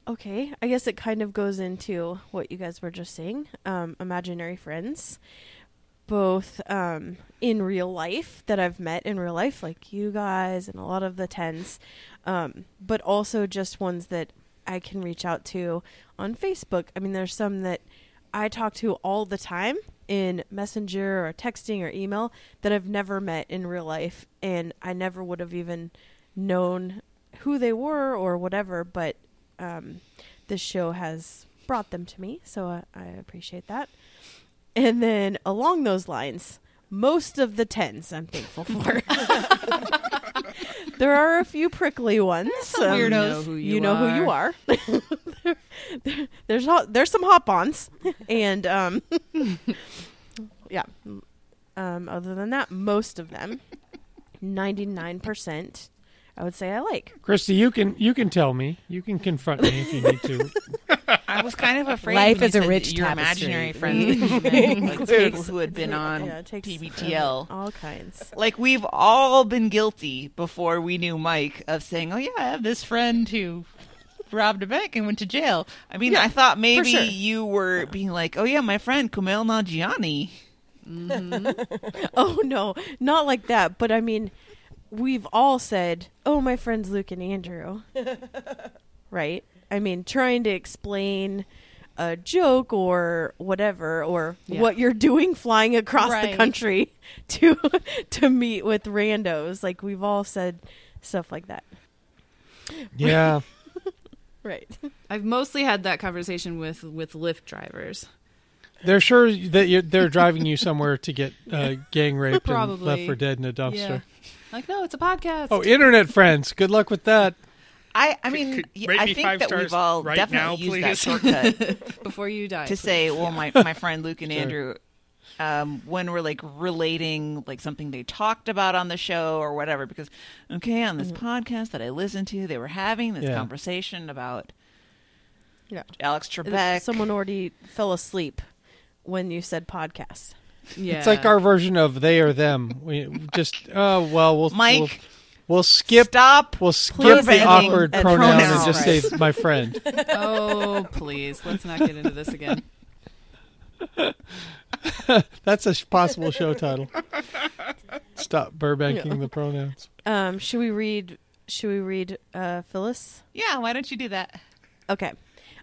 Okay, I guess it kind of goes into what you guys were just saying. Um, imaginary friends, both um, in real life that I've met in real life, like you guys and a lot of the tens, um, but also just ones that I can reach out to on Facebook. I mean, there's some that I talk to all the time in Messenger or texting or email that I've never met in real life, and I never would have even known who they were or whatever. But um, this show has brought them to me, so I, I appreciate that. And then along those lines, most of the tens I'm thankful for. [LAUGHS] there are a few prickly ones. some um, weirdos. know you you know who you are. there, there- [LAUGHS] there's hot, there's some hot ons, and um, [LAUGHS] yeah. Um, other than that, most of them, ninety nine percent, I would say I like. Christy, you can you can tell me. You can confront me if you need to. [LAUGHS] I was kind of afraid. Life when is you a rich your tapestry. imaginary friends that [LAUGHS] like people who had been on Yeah, takes TBTL. uh, [LAUGHS] all kinds. Like we've all been guilty before we knew Mike of saying, "Oh yeah, I have this friend who robbed a bank and went to jail." I mean, Yeah, I thought maybe sure. you were being like, "Oh yeah, my friend Kumail Nanjiani." Oh no, not like that. But I mean, we've all said, "Oh, my friends Luke and Andrew," [LAUGHS] right? I mean, trying to explain a joke or whatever, or Yeah. what you're doing flying across the country [LAUGHS] to to meet with randos. Like we've all said stuff like that, Yeah, [LAUGHS] right? I've mostly had that conversation with with Lyft drivers. they're sure that you're, they're driving you somewhere to get uh, gang raped and left for dead in a dumpster. Yeah. Like, no, it's a podcast. Oh, internet friends. Good luck with that. I, I mean, could- y- rate I me think five that we've all right definitely now, used please. that shortcut [LAUGHS] [LAUGHS] Before you die. to please. say, "Well, my my friend Luke and Sure. Andrew." Um, when we're like relating like something they talked about on the show or whatever, because okay, on this podcast that I listened to, they were having this Yeah. conversation about Yeah. Alex Trebek. Someone already fell asleep when you said podcast. Yeah. It's like our version of they or them. We just oh well, we'll Mike, we'll, we'll skip stop. we'll skip the awkward at pronoun and pronouns. just say my friend. [LAUGHS] oh, please, let's not get into this again. [LAUGHS] That's a possible show title. Stop Burbanking the pronouns. Um, should we read? Should we read uh, Phyllis? Yeah, why don't you do that? Okay.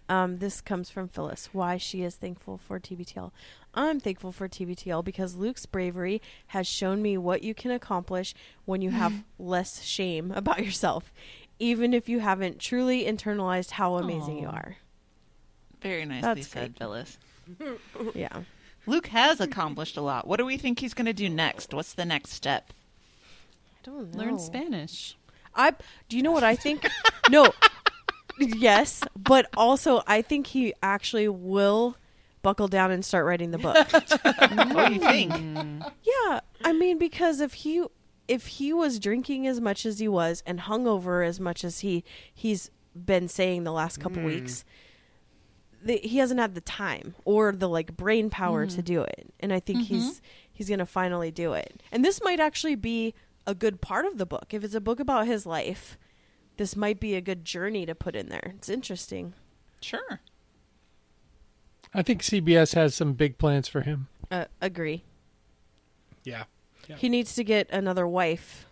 Um, this comes from Phyllis. Why she is thankful for TBTL. I'm thankful for TBTL because Luke's bravery has shown me what you can accomplish when you have [LAUGHS] less shame about yourself, even if you haven't truly internalized how amazing you Aw. are. Very nicely That's said, good. Phyllis. [LAUGHS] Yeah. Luke has accomplished a lot. What do we think he's going to do next? What's the next step? I don't know. Learn Spanish. I do you know what I think? no. [LAUGHS] Yes, but also I think he actually will buckle down and start writing the book. [LAUGHS] what do you think? [LAUGHS] Yeah, I mean because if he if he was drinking as much as he was and hungover as much as he he's been saying the last couple mm. weeks, the, he hasn't had the time or the like brain power to mm. do it. And I think he's mm-hmm. he's going to finally do it. And this might actually be a good part of the book. If it's a book about his life, this might be a good journey to put in there. It's interesting. Sure. I think CBS has some big plans for him. Uh, agree. Yeah. Yeah. He needs to get another wife,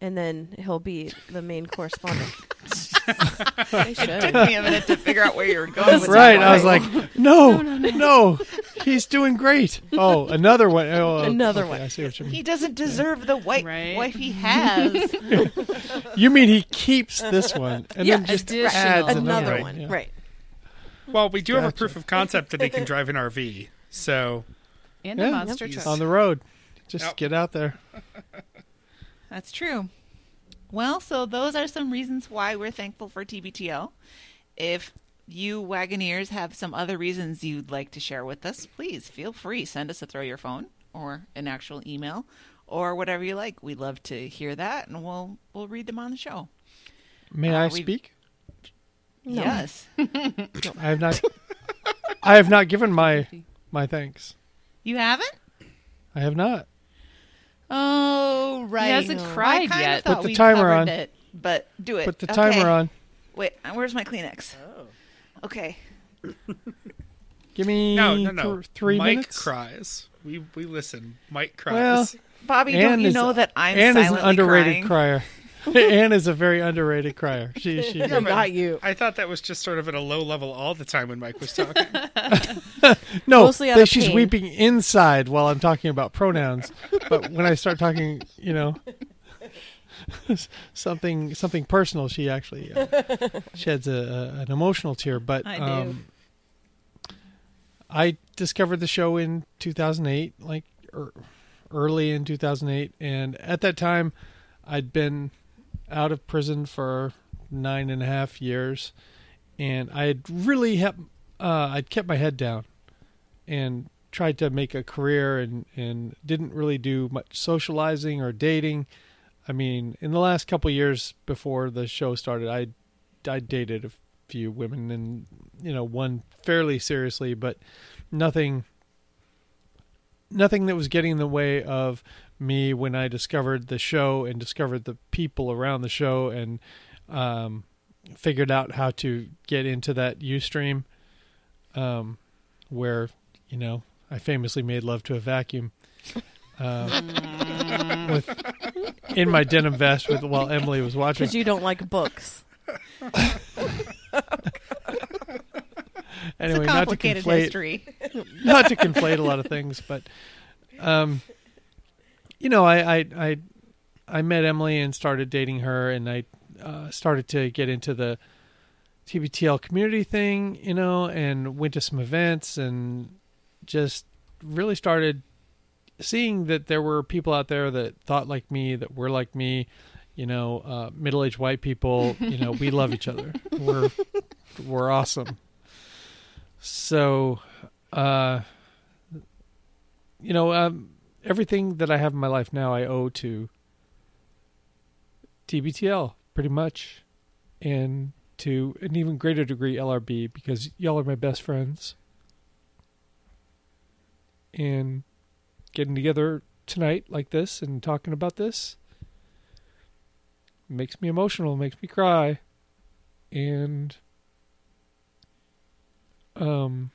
and then he'll be the main correspondent. [LAUGHS] They should. Took me a minute to figure out where you were going with right. I was like, [LAUGHS] no, no, no no he's doing great. Oh, another one. Oh, Another okay, one. I see what you mean. he doesn't deserve the white Right. wife he has. [LAUGHS] You mean he keeps this one and Yeah, then just additional. adds another Right. one, yeah. right? Well, we do have a proof of concept that he can drive an RV. So And Yeah. a monster Yep. truck. on the road. Just Yep. get out there. That's true. Well, so those are some reasons why we're thankful for TBTL. If you Wagoneers have some other reasons you'd like to share with us, please feel free. Send us a throw your phone or an actual email or whatever you like. We'd love to hear that and we'll we'll read them on the show. May Uh, I we- speak? No. Yes. [LAUGHS] I have not. [LAUGHS] I have not given my my thanks. You haven't? I have not. Oh, right. He hasn't cried kinda yet. Put the timer on. It, but do it. Put the Okay. timer on. Wait, uh, where's my Kleenex? Okay. [LAUGHS] Give me no, no, no. th- three Mike minutes. cries. We we listen. Mike cries. Well, cries. Bobby, Anne don't you is- know that I'm Anne is an underrated crying? crier. [LAUGHS] Anne is a very underrated crier. She she. Yeah, Not you. I thought that was just sort of at a low level all the time when Mike was talking. [LAUGHS] no, Mostly out that she's pain. weeping inside while I'm talking about pronouns. but when I start talking, you know, [LAUGHS] something something personal, she actually uh, sheds a, a, an emotional tear. But I do. um, I discovered the show in 2008, like er, early in 2008, and at that time, I'd been out of prison for nine and a half years, and I had really had uh, I'd kept my head down and tried to make a career and and didn't really do much socializing or dating. I mean, in the last couple years before the show started, I I dated a few women and you know one fairly seriously, but nothing nothing that was getting in the way of me when I discovered the show and discovered the people around the show and um, figured out how to get into that UStream um, where you know I famously made love to a vacuum uh, with in my denim vest with while Emily was watching. Because you don't like books. [LAUGHS] Anyway, it's a not to conflate history. [LAUGHS] not to conflate a lot of things, but um, you know, I, I I I met Emily and started dating her, and I uh, started to get into the TBTL community thing, you know, and went to some events and just really started seeing that there were people out there that thought like me, that were like me, you know, uh, middle-aged white people. You know, we love each other. [LAUGHS] We're we're awesome. So, uh, you know, um, everything that I have in my life now, I owe to TBTL, pretty much, and to an even greater degree LRB because y'all are my best friends. And getting together tonight like this and talking about this makes me emotional, makes me cry, and um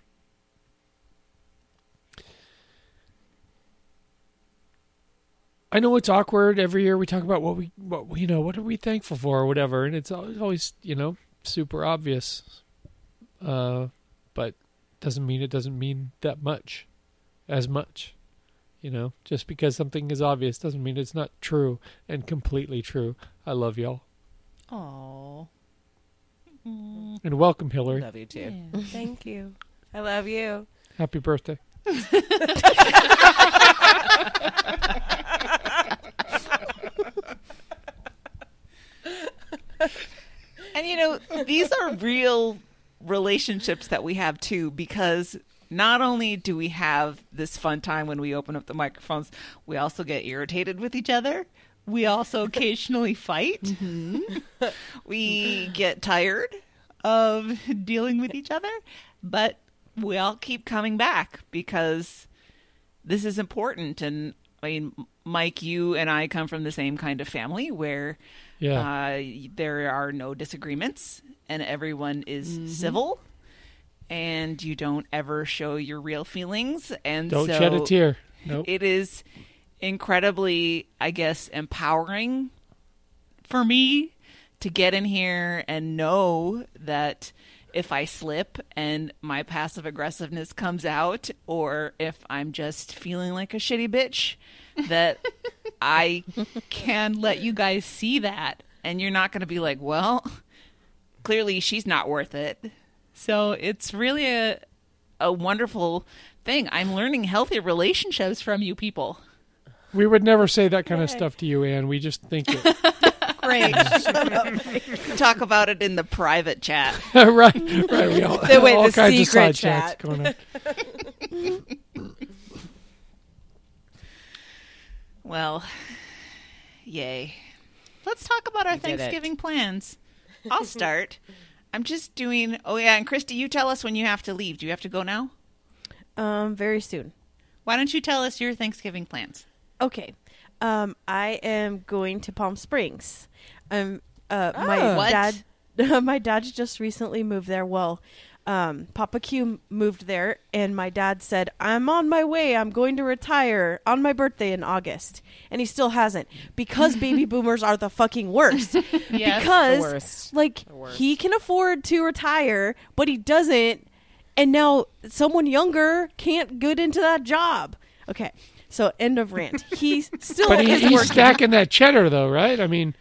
I know it's awkward every year we talk about what we what we- you know what are we thankful for or whatever and it's always, always you know super obvious uh but doesn't mean it doesn't mean that much as much you know just because something is obvious doesn't mean it's not true and completely true i love y'all Oh. and welcome hillary Love you too. [LAUGHS] Thank you. I love you. happy birthday And you know, these are real relationships that we have too, because not only do we have this fun time when we open up the microphones, we also get irritated with each other. We also occasionally fight. Mm-hmm. [LAUGHS] we get tired of dealing with each other, but we all keep coming back because this is important. And I mean, Mike, you and I come from the same kind of family where yeah uh, there are no disagreements and everyone is civil and you don't ever show your real feelings. And Don't so shed a tear. Nope. it is incredibly, I guess, empowering for me to get in here and know that if I slip and my passive aggressiveness comes out, or if I'm just feeling like a shitty bitch, [LAUGHS] that I can let you guys see that. And you're not going to be like, well, clearly she's not worth it. So it's really a, a wonderful thing. I'm learning healthy relationships from you people. we would never say that kind of stuff to you, Anne. We just think it. [LAUGHS] Great. [LAUGHS] [LAUGHS] Talk about it in the private chat. [LAUGHS] right, right. We all, The- wait, all the kinds of secret side chats chat. going on. Well, yay. Let's talk about our did it. Thanksgiving plans. I'll start. I'm just doing. Oh yeah, and Christy, you tell us when you have to leave. Do you have to go now? um, very soon. Why don't you tell us your Thanksgiving plans? Okay. Um, I am going to Palm Springs. Um, uh, Oh. my What? dad, [LAUGHS] my dad just recently moved there. Well, um, Papa Q moved there, and my dad said, "I'm on my way. I'm going to retire on my birthday in August," and he still hasn't because [LAUGHS] baby boomers are the fucking worst. [LAUGHS] Yes, because the worst. like worst. he can afford to retire, but he doesn't, and now someone younger can't get into that job. Okay, so end of rant. He still But he, is he's working. stacking that cheddar, though, right? I mean,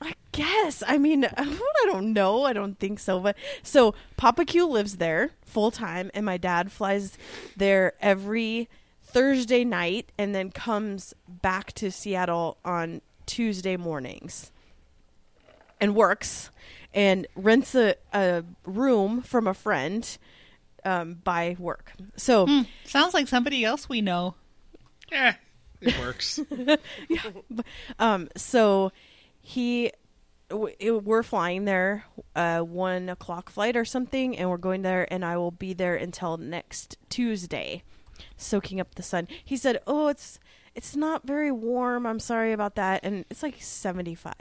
I guess. I mean, [LAUGHS] I don't know. I don't think so. But so Papa Q lives there full time, and my dad flies there every Thursday night and then comes back to Seattle on Tuesday mornings and works and rents a, a room from a friend um, by work. So. Hmm, sounds like somebody else we know. Eh, it works. [LAUGHS] yeah. Um, so he, it- we're flying there, uh, one o'clock flight or something, and we're going there, and I will be there until next Tuesday, soaking up the sun. He said, "Oh, it's." It's not very warm. I'm sorry about that. And it's like 75.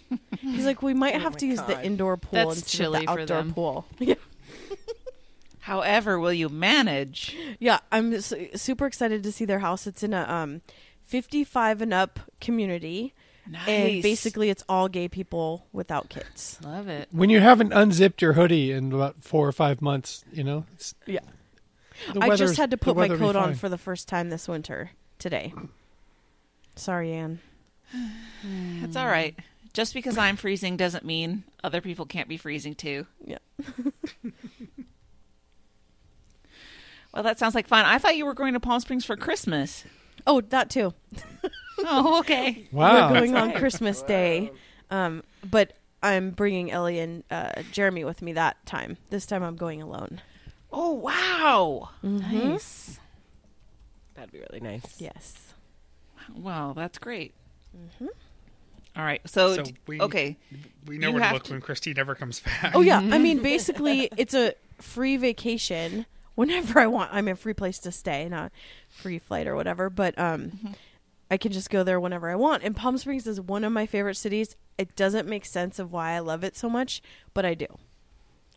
[LAUGHS] He's like, we might Oh have my to use the indoor pool That's instead chilly of the for outdoor them. pool. [LAUGHS] Yeah. However, will you manage? Yeah, I'm su- super excited to see their house. It's in a um, 55 and up community, Nice. and basically it's all gay people without kids. Love it. when you haven't unzipped your hoodie in about four or five months, you know, it's, Yeah. I just had to put my weather will be coat on for the first time this winter today. Sorry, Anne. [SIGHS] It's all right. Just because I'm freezing doesn't mean other people can't be freezing too. Yeah. [LAUGHS] Well, that sounds like fun. I thought you were going to Palm Springs for Christmas. Oh, that too. [LAUGHS] Oh, okay. [LAUGHS] Wow. We're going on Christmas Day, um, but I'm bringing Ellie and uh, Jeremy with me that time. This time I'm going alone. Oh, wow. Nice. That'd be really nice. Yes. Wow, that's great. All right. So, So d- we- okay. We know You where to have look to- when Christine never comes back. Oh yeah. I mean, [LAUGHS] basically, it's a free vacation whenever I want. I'm a free place to stay, not free flight or whatever. But um, I can just go there whenever I want. And Palm Springs is one of my favorite cities. It doesn't make sense of why I love it so much, but I do.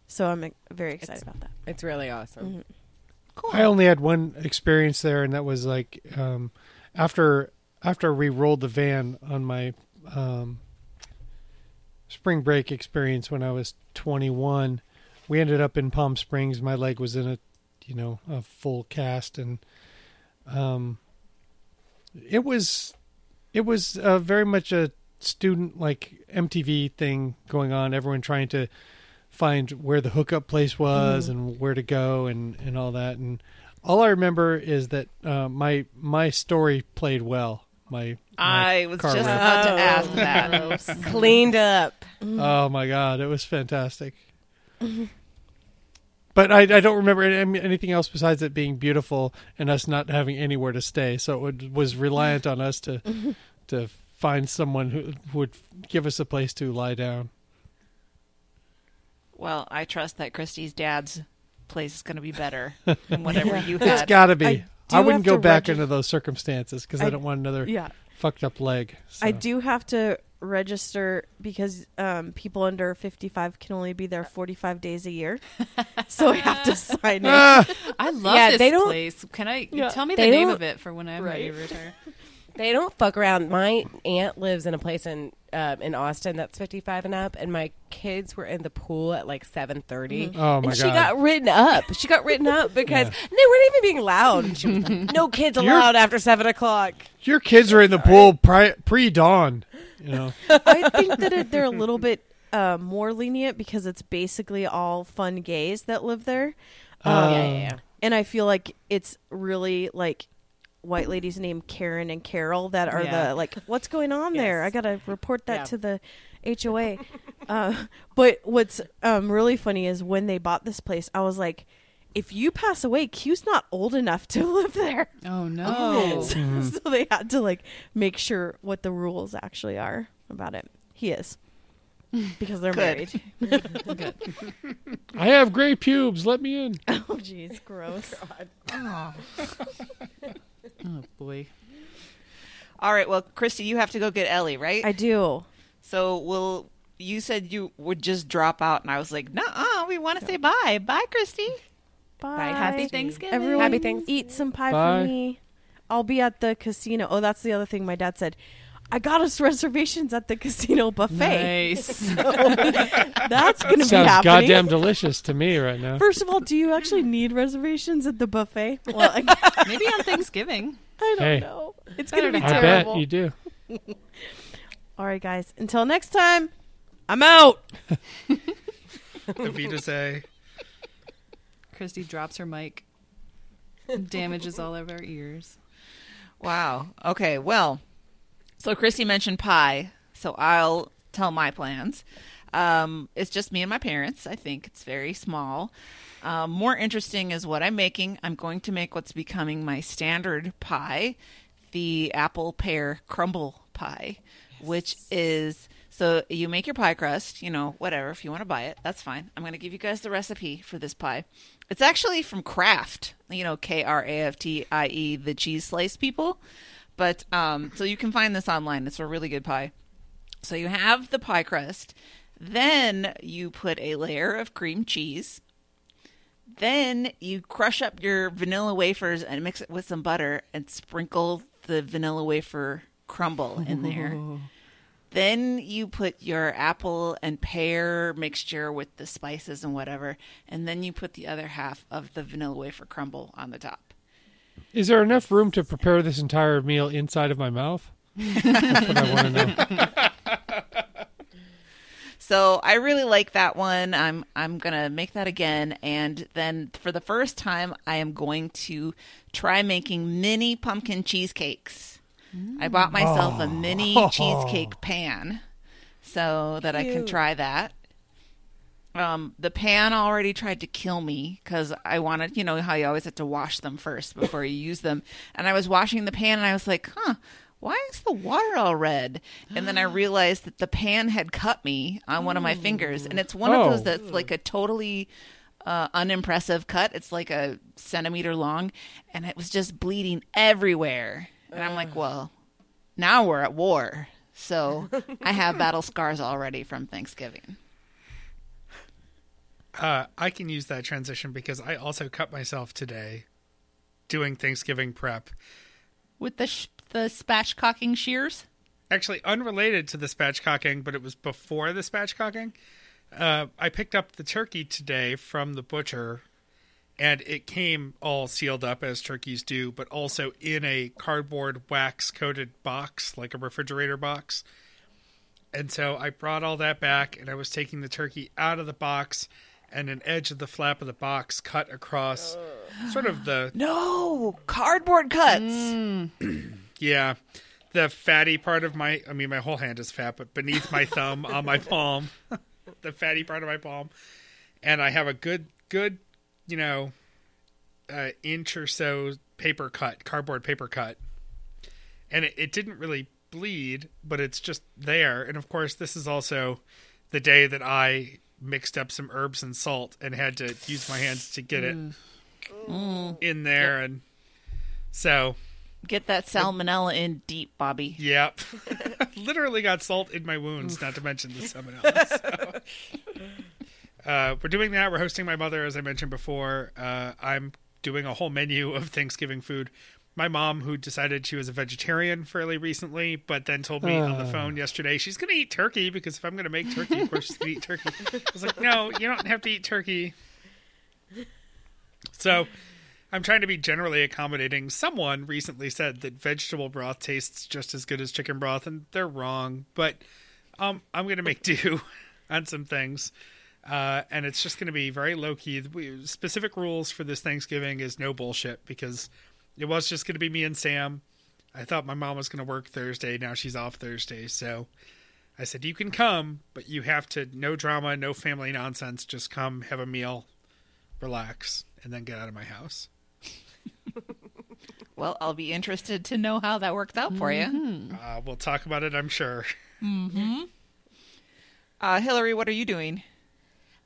So I'm very excited about that. It's really awesome. Cool. I only had one experience there, and that was like um, after after we rolled the van on my um, spring break experience when I was 21. We ended up in Palm Springs. My leg was in a you know a full cast, and um, it was it was uh, very much a student like MTV thing going on. Everyone trying to find where the hookup place was and where to go and and all that. And all I remember is that uh, my my story played well. My, my I was car just ride. about to Oh. ask that. Cleaned up. Oh my god, it was fantastic. But I, I don't remember any- anything else besides it being beautiful and us not having anywhere to stay. So it would, was reliant on us to [LAUGHS] to find someone who would give us a place to lie down. Well, I trust that Christy's dad's place is going to be better [LAUGHS] than whatever you It's had. got to be. I I, wouldn't go back regi- into those circumstances because I, I- don't want another Yeah. fucked up leg. So. I do have to register because um, people under 55 can only be there 45 days a year. [LAUGHS] so I have to sign in. Ah, I love Yeah, this they don't- place. Can I Yeah. tell me the name of it for when I'm ready to retire? [LAUGHS] They don't fuck around. My aunt lives in a place in uh, in Austin that's 55 and up, and my kids were in the pool at like 7:30. Oh, my and she God. got written up. She got written up [LAUGHS] because Yeah. they weren't even being loud. She was like, "No kids You're- allowed after seven o'clock." your kids are in the pool pre-dawn. You know, [LAUGHS] I think that it, they're a little bit uh, more lenient because it's basically all fun gays that live there. Oh, Um, yeah, yeah, yeah. And I feel like it's really like white ladies named Karen and Carol that are Yeah. the like, what's going on there? I gotta report that Yeah. to the HOA. uh, but what's um, really funny is when they bought this place, I was like, if you pass away, Q's not old enough to [LAUGHS] live there. Oh no! [LAUGHS] so, mm-hmm. so they had to like make sure what the rules actually are about it. He is because they're Good. married. [LAUGHS] I have gray pubes. Let me in. oh, jeez, gross. Oh boy. All right. Well, Christy, you have to go get Ellie, right? I do. So we'll. You said you would just drop out, and I was like, "Nah, we want to say bye. Bye, Christy." Bye. Happy Thanksgiving. Everyone, Happy Thanks- eat some pie Bye. for me. I'll be at the casino. Oh, that's the other thing my dad said. I got us [LAUGHS] reservations at the casino buffet. Nice. [LAUGHS] That's going to be Sounds happening. goddamn delicious to me right now. First of all, do you actually need reservations at the buffet? [LAUGHS] Well, I, Maybe on Thanksgiving. I don't Hey. know. It's going to Better be to I bet you do. All right, guys. Until next time, I'm out. Avita say, Christy drops her mic. Damages all of our ears. Wow. Okay. Well, so Christy mentioned pie, so I'll tell my plans. Um, it's just me and my parents. I think it's very small. Um, more interesting is what I'm making. I'm going to make what's becoming my standard pie, the apple pear crumble pie, which is so you make your pie crust, you know, whatever. If you want to buy it, that's fine. I'm going to give you guys the recipe for this pie. It's actually from Kraft, you know, K R A F T I E, the cheese slice people. But um, so you can find this online. It's a really good pie. So you have the pie crust, then you put a layer of cream cheese. Then you crush up your vanilla wafers and mix it with some butter and sprinkle the vanilla wafer crumble in there. Then you put your apple and pear mixture with the spices and whatever, and then you put the other half of the vanilla wafer crumble on the top. Is there enough room to prepare this entire meal inside of my mouth? That's what I want to know. [LAUGHS] So I really like that one. I'm I'm gonna make that again, and then for the first time, I am going to try making mini pumpkin cheesecakes. I bought myself a mini [LAUGHS] cheesecake pan so that I can try that. Um, the pan already tried to kill me because I wanted, you know, how you always have to wash them first before you use them. And I was washing the pan and I was like, huh, why is the water all red? And then I [GASPS] realized that the pan had cut me on one of my fingers. And it's one of those Oh. that's like a totally uh, unimpressive cut. It's like a centimeter long and it was just bleeding everywhere. And I'm like, well, now we're at war. So [LAUGHS] I have battle scars already from Thanksgiving. uh, I can use that transition because I also cut myself today doing Thanksgiving prep. With the sh- the spatchcocking shears? Actually, unrelated to the spatchcocking, but it was before the spatchcocking. Uh, I picked up the turkey today from the butcher, and it came all sealed up as turkeys do, but also in a cardboard wax coated box, like a refrigerator box. And so I brought all that back, and I was taking the turkey out of the box, and an edge of the flap of the box cut across sort of the [GASPS] No, cardboard cuts. Mm. [CLEARS THROAT] Yeah. The fatty part of my I mean my whole hand is fat, but beneath my thumb on my [LAUGHS] palm. [LAUGHS] the fatty part of my palm. And I have a good good, you know, uh, inch or so paper cut, cardboard paper cut. And it, it didn't really bleed, but it's just there. And of course this is also the day that I mixed up some herbs and salt and had to use my hands to get it in there and so Get that salmonella in deep, Bobby. Yep. [LAUGHS] Literally got salt in my wounds, not to mention the salmonella. so. [LAUGHS] Uh, we're doing that. We're hosting my mother, as I mentioned before. Uh, I'm doing a whole menu of Thanksgiving food. My mom, who decided she was a vegetarian fairly recently, but then told me on the Uh. phone yesterday she's going to eat turkey because if I'm going to make turkey, of course she's going to eat turkey. I was like, no, you don't have to eat turkey. So I'm trying to be generally accommodating. Someone recently said that vegetable broth tastes just as good as chicken broth, and they're wrong. But um, I'm going to make do [LAUGHS] on some things. Uh, and it's just going to be very low key. We, specific rules for this Thanksgiving is no bullshit because it was just going to be me and Sam. I thought my mom was going to work Thursday. Now she's off Thursday. So I said, You can come, but you have to, no drama, no family nonsense. Just come, have a meal, relax, and then get out of my house. [LAUGHS] Well, I'll be interested to know how that works out for you. Uh, we'll talk about it, I'm sure. Uh, Hillary, what are you doing?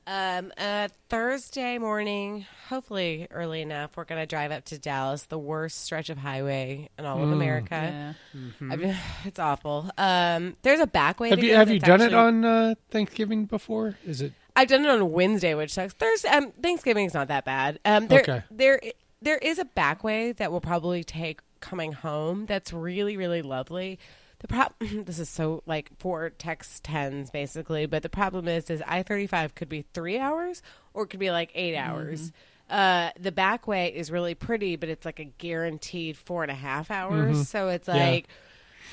Um, uh, Thursday morning, hopefully early enough, we're going to drive up to Dallas, the worst stretch of highway in all of America. Yeah. I mean, [SIGHS] it's awful. Um, there's a back way. Have you have you done it on uh, Thanksgiving before? Is it I've done it on Wednesday, which sucks. Thursday, um, Thanksgiving's not that bad. Um, there, Okay. there, there is a back way that will probably take coming home. That's really, really lovely. The prop, [LAUGHS] this is so like for Texans basically, but the problem is, is I thirty five could be three hours or it could be like 8 hours. Uh, the back way is really pretty, but it's like a guaranteed four and a half hours. So it's Yeah. like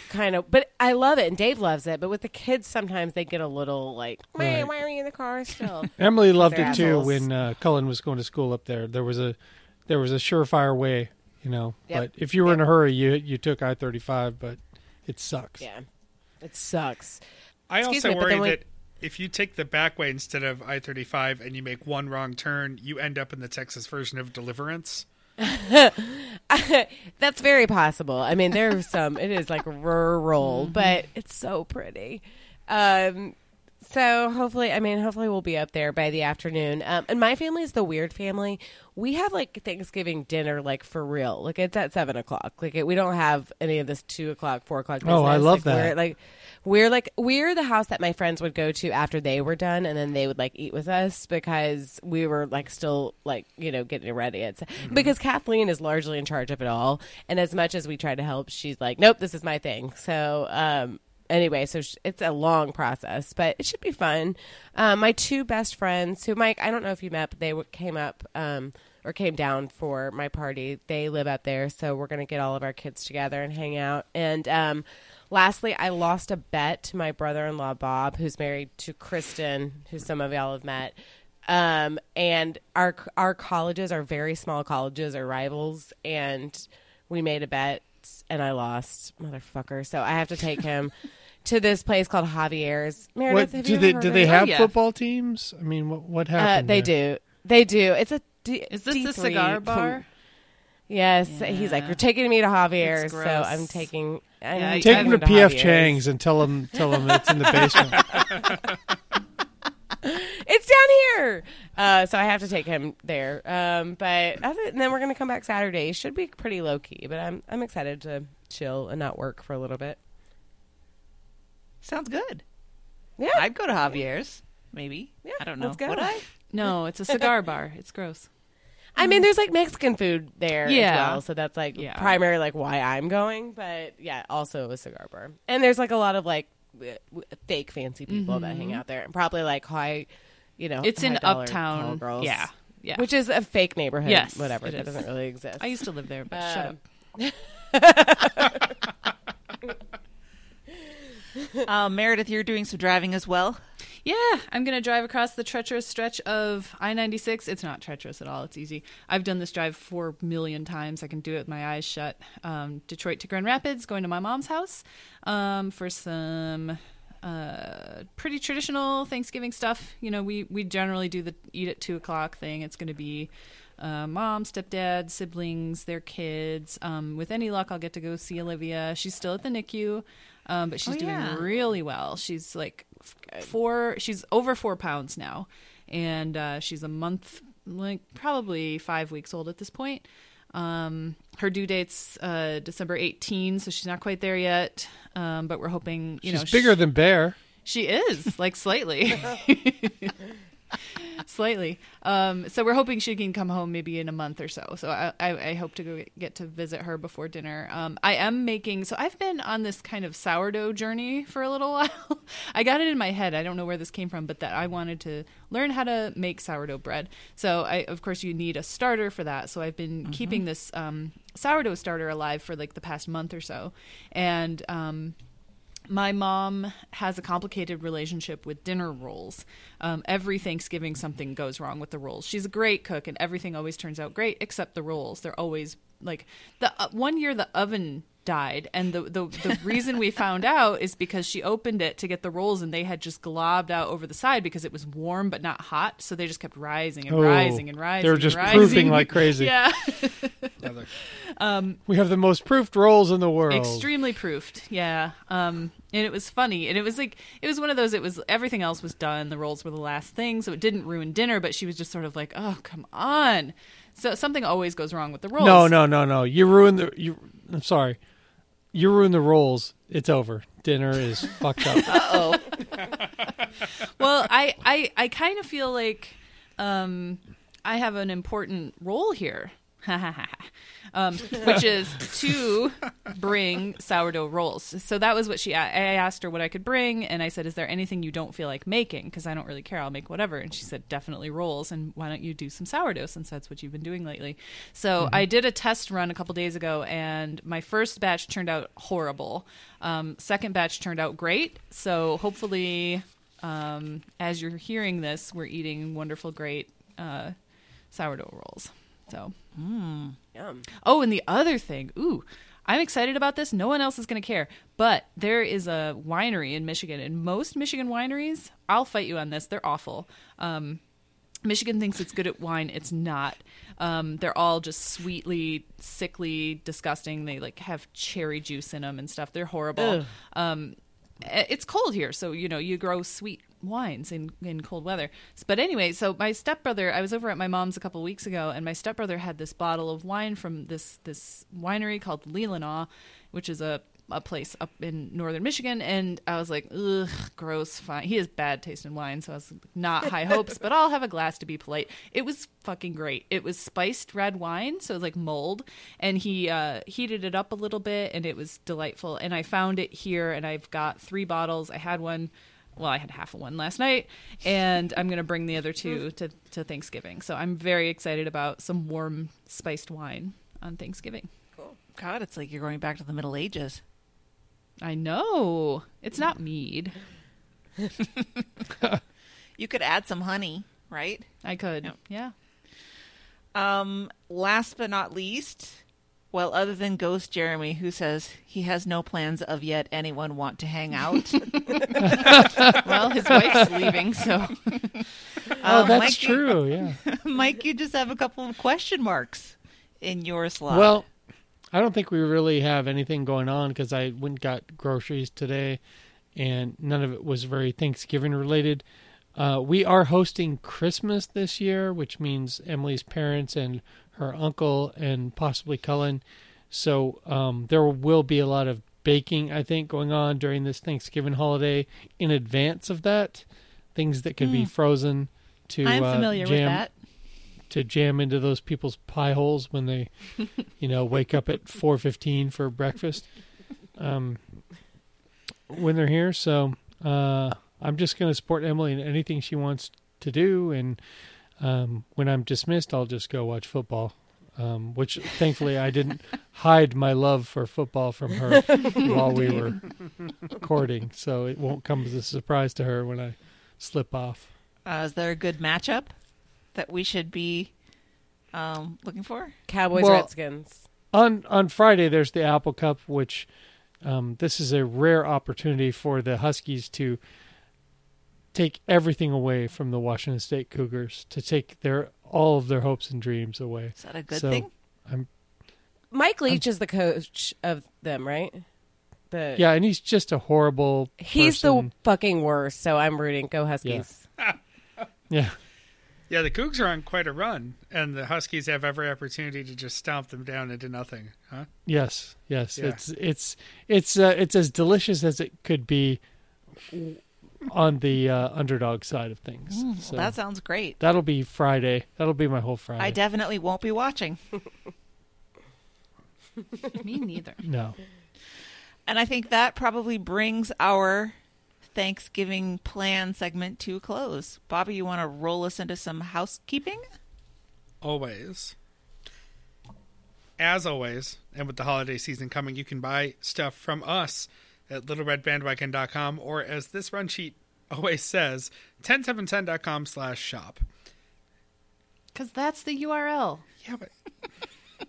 kind of but I love it and Dave loves it. But with the kids sometimes they get a little like, why, Right. why are you in the car still? [LAUGHS] Emily loved it too when uh, Cullen was going to school up there. There was a there was a surefire way, you know. Yep. But if you were in a hurry, you you took I thirty five, but it sucks. yeah. It sucks. I Excuse also me, but worry then we- that if you take the back way instead of I 35 and you make one wrong turn, you end up in the Texas version of Deliverance. [LAUGHS] That's very possible. I mean, there's some. It is like rural, [LAUGHS] but it's so pretty. Um, so hopefully, I mean, hopefully we'll be up there by the afternoon. Um, and my family is the weird family. We have like Thanksgiving dinner, like for real. Like it's at seven o'clock. Like it, we don't have any of this two o'clock, four o'clock. Oh, I love Like, that. We're, like we're like we're the house that my friends would go to after they were done, and then they would like eat with us because we were like still like you know getting ready. It's because Kathleen is largely in charge of it all, and as much as we try to help, she's like, nope, this is my thing. So um, anyway, so it's a long process, but it should be fun. Um, my two best friends, who Mike, I don't know if you met, but they came up um, or came down for my party. They live out there, so we're gonna get all of our kids together and hang out. And um, lastly, I lost a bet to my brother-in-law Bob, who's married to Kristen, who some of y'all have met. Um, and our our colleges are very small colleges, are rivals, and we made a bet and I lost, motherfucker. So I have to take him [LAUGHS] to this place called Javier's. Meredith, What have do you they ever do they have yeah. football teams? I mean, what what Uh, happened? they there? do. They do. It's a. D- Is this the D3 cigar com- bar? yes. He's like, Yeah. we're taking me to Javier's, so. I'm taking. I'm Yeah, Take taking them to PF Chang's and tell them tell them it's in the basement. [LAUGHS] It's down here. Uh, so I have to take him there. Um, but other, and then we're gonna come back Saturday. Should be pretty low key, but I'm I'm excited to chill and not work for a little bit. Sounds good. Yeah. I'd go to Javier's. Maybe. Yeah, I don't know. let's go. Would I? No, it's a cigar [LAUGHS] bar. It's gross. I mean, there's like Mexican food there as Yeah. well, so that's like Yeah. primary like why I'm going. But yeah, also a cigar bar, and there's like a lot of like w- w- fake fancy people that hang out there, and probably like high, you know, It's in Uptown. girls. Yeah. Yeah. which is a fake neighborhood. Yes, whatever it that is. doesn't really exist. I used to live there, but shut Um, up. [LAUGHS] [LAUGHS] Uh, Meredith, you're doing some driving as well. Yeah, I'm going to drive across the treacherous stretch of I 96. It's not treacherous at all. It's easy. I've done this drive four million times. I can do it with my eyes shut. Um, Detroit to Grand Rapids, going to my mom's house um, for some uh, pretty traditional Thanksgiving stuff. You know, we, we generally do the eat at two o'clock thing. It's going to be uh, mom, stepdad, siblings, their kids. Um, with any luck, I'll get to go see Olivia. She's still at the NICU, um, but she's Oh, doing yeah. really well. She's like f- four. She's over four pounds now, and uh, she's a month, like probably five weeks old at this point. Um, her due date's uh, December 18, so she's not quite there yet. Um, but we're hoping, you She's know, she's bigger sh- than Bear. she is like slightly, [LAUGHS] [LAUGHS] slightly. Um, so we're hoping she can come home maybe in a month or so. So I, I, I hope to go get to visit her before dinner. Um, I am making. So I've been on this kind of sourdough journey for a little [LAUGHS] while. I got it in my head. I don't know where this came from, but that I wanted to learn how to make sourdough bread. So I, of course, you need a starter for that. So I've been keeping this um, sourdough starter alive for like the past month or so, and. My mom has a complicated relationship with dinner rolls. Um, every Thanksgiving, something goes wrong with the rolls. She's a great cook, and everything always turns out great except the rolls. They're always like the uh, one year the oven died, and the, the the reason we found out is because she opened it to get the rolls, and they had just globbed out over the side because it was warm but not hot, so they just kept rising and Oh, rising and rising. they were just rising. proofing like crazy. Yeah. Another- We have the most proofed rolls in the world. extremely proofed yeah um and it was funny and it was like it was one of those it was everything else was done the rolls were the last thing so it didn't ruin dinner but she was just sort of like oh come on so something always goes wrong with the rolls No, no, no, no. You ruined the. You. I'm sorry. You ruin the rolls. It's over. Dinner is [LAUGHS] fucked up. Uh oh, [LAUGHS] well i i i kind of feel like um i have an important role here [LAUGHS] um, which is to bring sourdough rolls. So that was what she. I I asked her what I could bring, and I said, "Is there anything you don't feel like making? Because I don't really care. I'll make whatever." And she said, "Definitely rolls. And why don't you do some sourdough since that's what you've been doing lately?" So I did a test run a couple days ago, and my first batch turned out horrible. Um, second batch turned out great. So hopefully, um, as you're hearing this, we're eating wonderful, great uh, sourdough rolls. So. Yum. Oh, and the other thing, ooh, I'm excited about this. No one else is going to care. But there is a winery in Michigan, and most Michigan wineries, I'll fight you on this, they're awful. Um, Michigan thinks it's good at wine. It's not. Um, they're all just sweetly, sickly, disgusting. They like have cherry juice in them and stuff. They're horrible. Um, it's cold here, so you know you grow sweet wines in in cold weather. But anyway, so my stepbrother, I was over at my mom's a couple weeks ago, and my stepbrother had this bottle of wine from this this winery called Leelanau, which is a a place up in northern Michigan, and I was like, ugh, gross. Fine. He has bad taste in wine, so I was not high hopes, but I'll have a glass to be polite. It was fucking great. It was spiced red wine, so it was like mold, and he uh, heated it up a little bit, and it was delightful. And I found it here, and I've got three bottles. I had one. Well, I had half of one last night, and I'm gonna bring the other two to, to Thanksgiving. So I'm very excited about some warm spiced wine on Thanksgiving. Cool. God, it's like you're going back to the Middle Ages. I know it's not mead. [LAUGHS] You could add some honey, right? I could, Yep. yeah. Um, last but not least, well, other than Ghost Jeremy, who says he has no plans of yet anyone want to hang out. [LAUGHS] Well, his wife's leaving, so Oh, Um, that's Mike, you- true. Yeah. [LAUGHS] Mike, you just have a couple of question marks in your slot. Well, I don't think we really have anything going on because I went and got groceries today, and none of it was very Thanksgiving related. Uh, we are hosting Christmas this year, which means Emily's parents and her uncle and possibly Cullen. So um, there will be a lot of baking, I think, going on during this Thanksgiving holiday in advance of that. Things that can be frozen to I'm uh, familiar with jam that. to jam into those people's pie holes when they, [LAUGHS] you know, wake up at four fifteen for breakfast. Um, when they're here, so uh, I'm just going to support Emily in anything she wants to do, and um, when I'm dismissed, I'll just go watch football. Um, which thankfully I didn't hide my love for football from her [LAUGHS] while we were courting, so it won't come as a surprise to her when I slip off. Uh, is there a good matchup that we should be um, looking for? Cowboys, Well- Redskins. on on Friday there's the Apple Cup, which um, this is a rare opportunity for the Huskies to take everything away from the Washington State Cougars, to take their all of their hopes and dreams away. Is that a good So, thing? Mike Leach is the coach of them, right? The Yeah, and he's just a horrible. He's person. the fucking worst. So I'm rooting. Go Huskies. [LAUGHS] yeah. Yeah, the Cougs are on quite a run, and the Huskies have every opportunity to just stomp them down into nothing. Huh? Yes, yes. Yeah. It's it's it's uh, it's as delicious as it could be on the uh, underdog side of things. Well, So that sounds great. that'll be Friday. That'll be my whole Friday. I definitely won't be watching. [LAUGHS] Me neither. no. And I think that probably brings our Thanksgiving plan segment to a close. Bobby, you want to roll us into some housekeeping? Always. As always, and with the holiday season coming, you can buy stuff from us at littleredbandwagon.com or as this run sheet always says, 10710.com slash shop. Because that's the URL. Yeah, but [LAUGHS]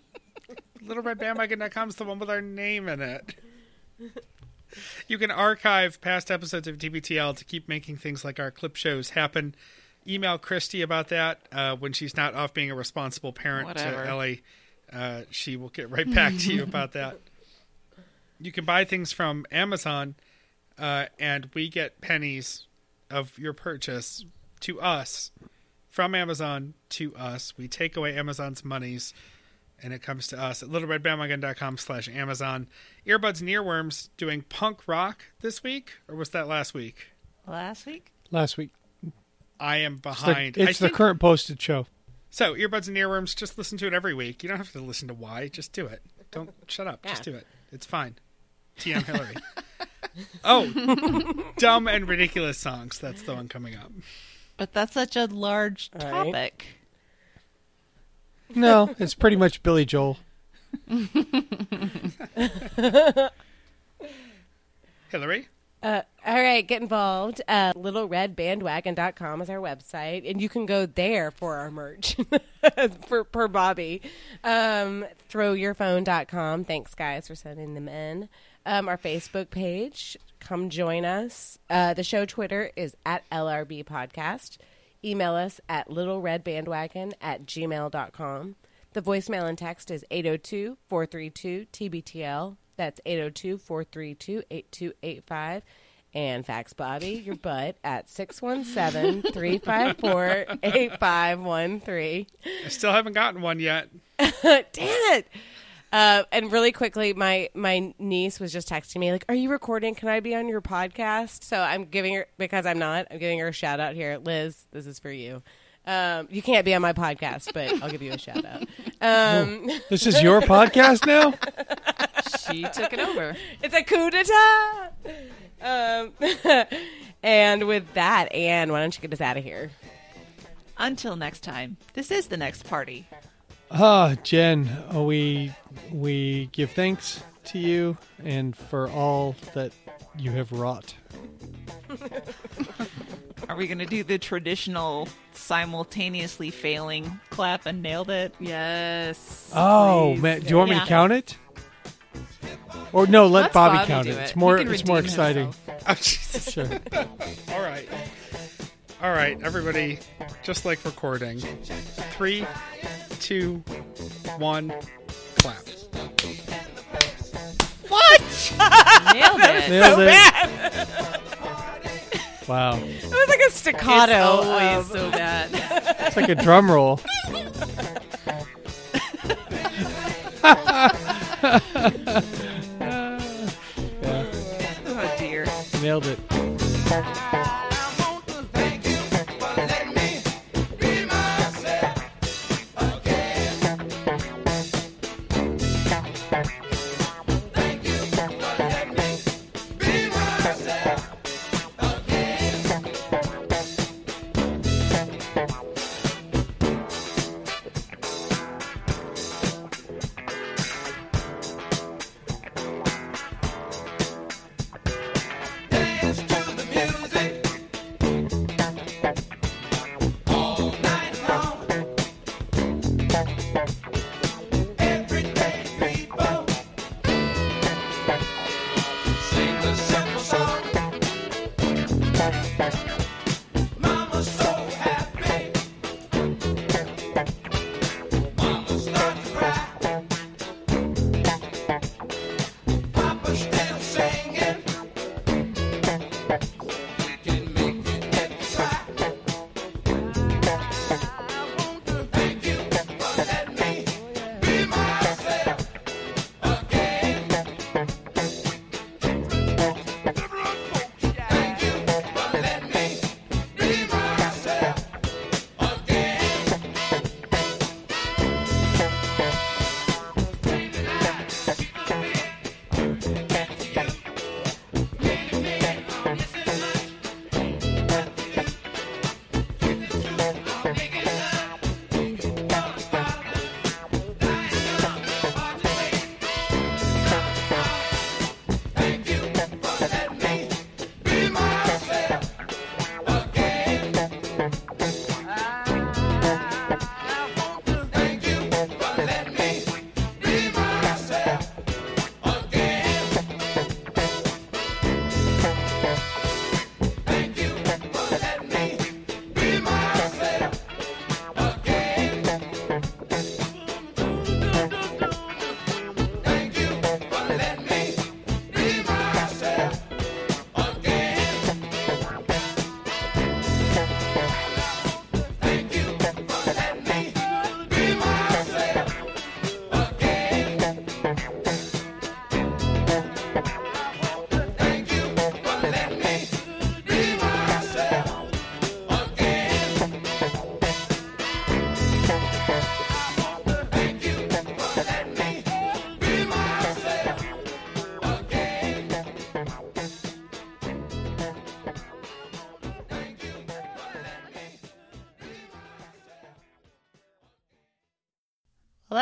littleredbandwagon.com is the one with our name in it. You can archive past episodes of TBTL to keep making things like our clip shows happen. Email Christy about that uh, when she's not off being a responsible parent Whatever. to Ellie. Uh, she will get right back to you about that. [LAUGHS] You can buy things from Amazon, uh, and we get pennies of your purchase to us from Amazon to us. We take away Amazon's monies and it comes to us at littleredbandwagon.com slash Amazon. Earbuds and Earworms doing punk rock this week, or was that last week? Last week? Last week. I am It's the, behind. it's the think- current posted show. So, Earbuds and Earworms, just listen to it every week. You don't have to listen to why, just do it. Don't shut up, just do it. It's fine. TM Hillary. [LAUGHS] oh, dumb and ridiculous songs. That's the one coming up. But that's such a large All right. topic. No, it's pretty much Billy Joel. [LAUGHS] Hillary? Uh, all right, get involved. Uh, LittleRedBandwagon.com is our website, and you can go there for our merch [LAUGHS] for per Bobby. Um, throwyourphone.com. Thanks, guys, for sending them in. Um, our Facebook page. Come join us. Uh, the show Twitter is at LRB Podcast. Email us at littleredbandwagon at gmail.com. The voicemail and text is 802 432 TBTL. That's 802 432 8285. And fax Bobby your butt at 617 354 8513. I still haven't gotten one yet. [LAUGHS] Damn it! Uh, and really quickly, my my niece was just texting me like, "Are you recording? Can I be on your podcast?" So I'm giving her because I'm not. I'm giving her a shout out here, Liz. This is for you. Um, you can't be on my podcast, but I'll give you a shout out. Um, [LAUGHS] This is your podcast now? [LAUGHS] She took it over. it's a coup d'état. Um, [LAUGHS] and with that, Anne, why don't you get us out of here? Until next time, this is the next party. Ah, Jen, uh, we we give thanks to you and for all that you have wrought. [LAUGHS] Are we going to do the traditional simultaneously failing clap and nailed it? Yes. Oh please. man, do you want me Yeah. to count it? Or no, let Let's Bobby, Bobby count do it. it. It's He more can it's more redeem exciting. himself. Oh, Jesus. Sure. [LAUGHS] All right. All right, everybody, just like recording. Three, two, one, clap. What? Nailed [LAUGHS] it. Nailed it. Bad. Wow. It was like a staccato. It's always of- so bad. It's like a drum roll. yeah, [LAUGHS] [LAUGHS] Oh, dear. nailed it.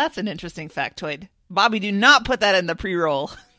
That's an interesting factoid. Bobby, do not put that in the pre-roll. [LAUGHS]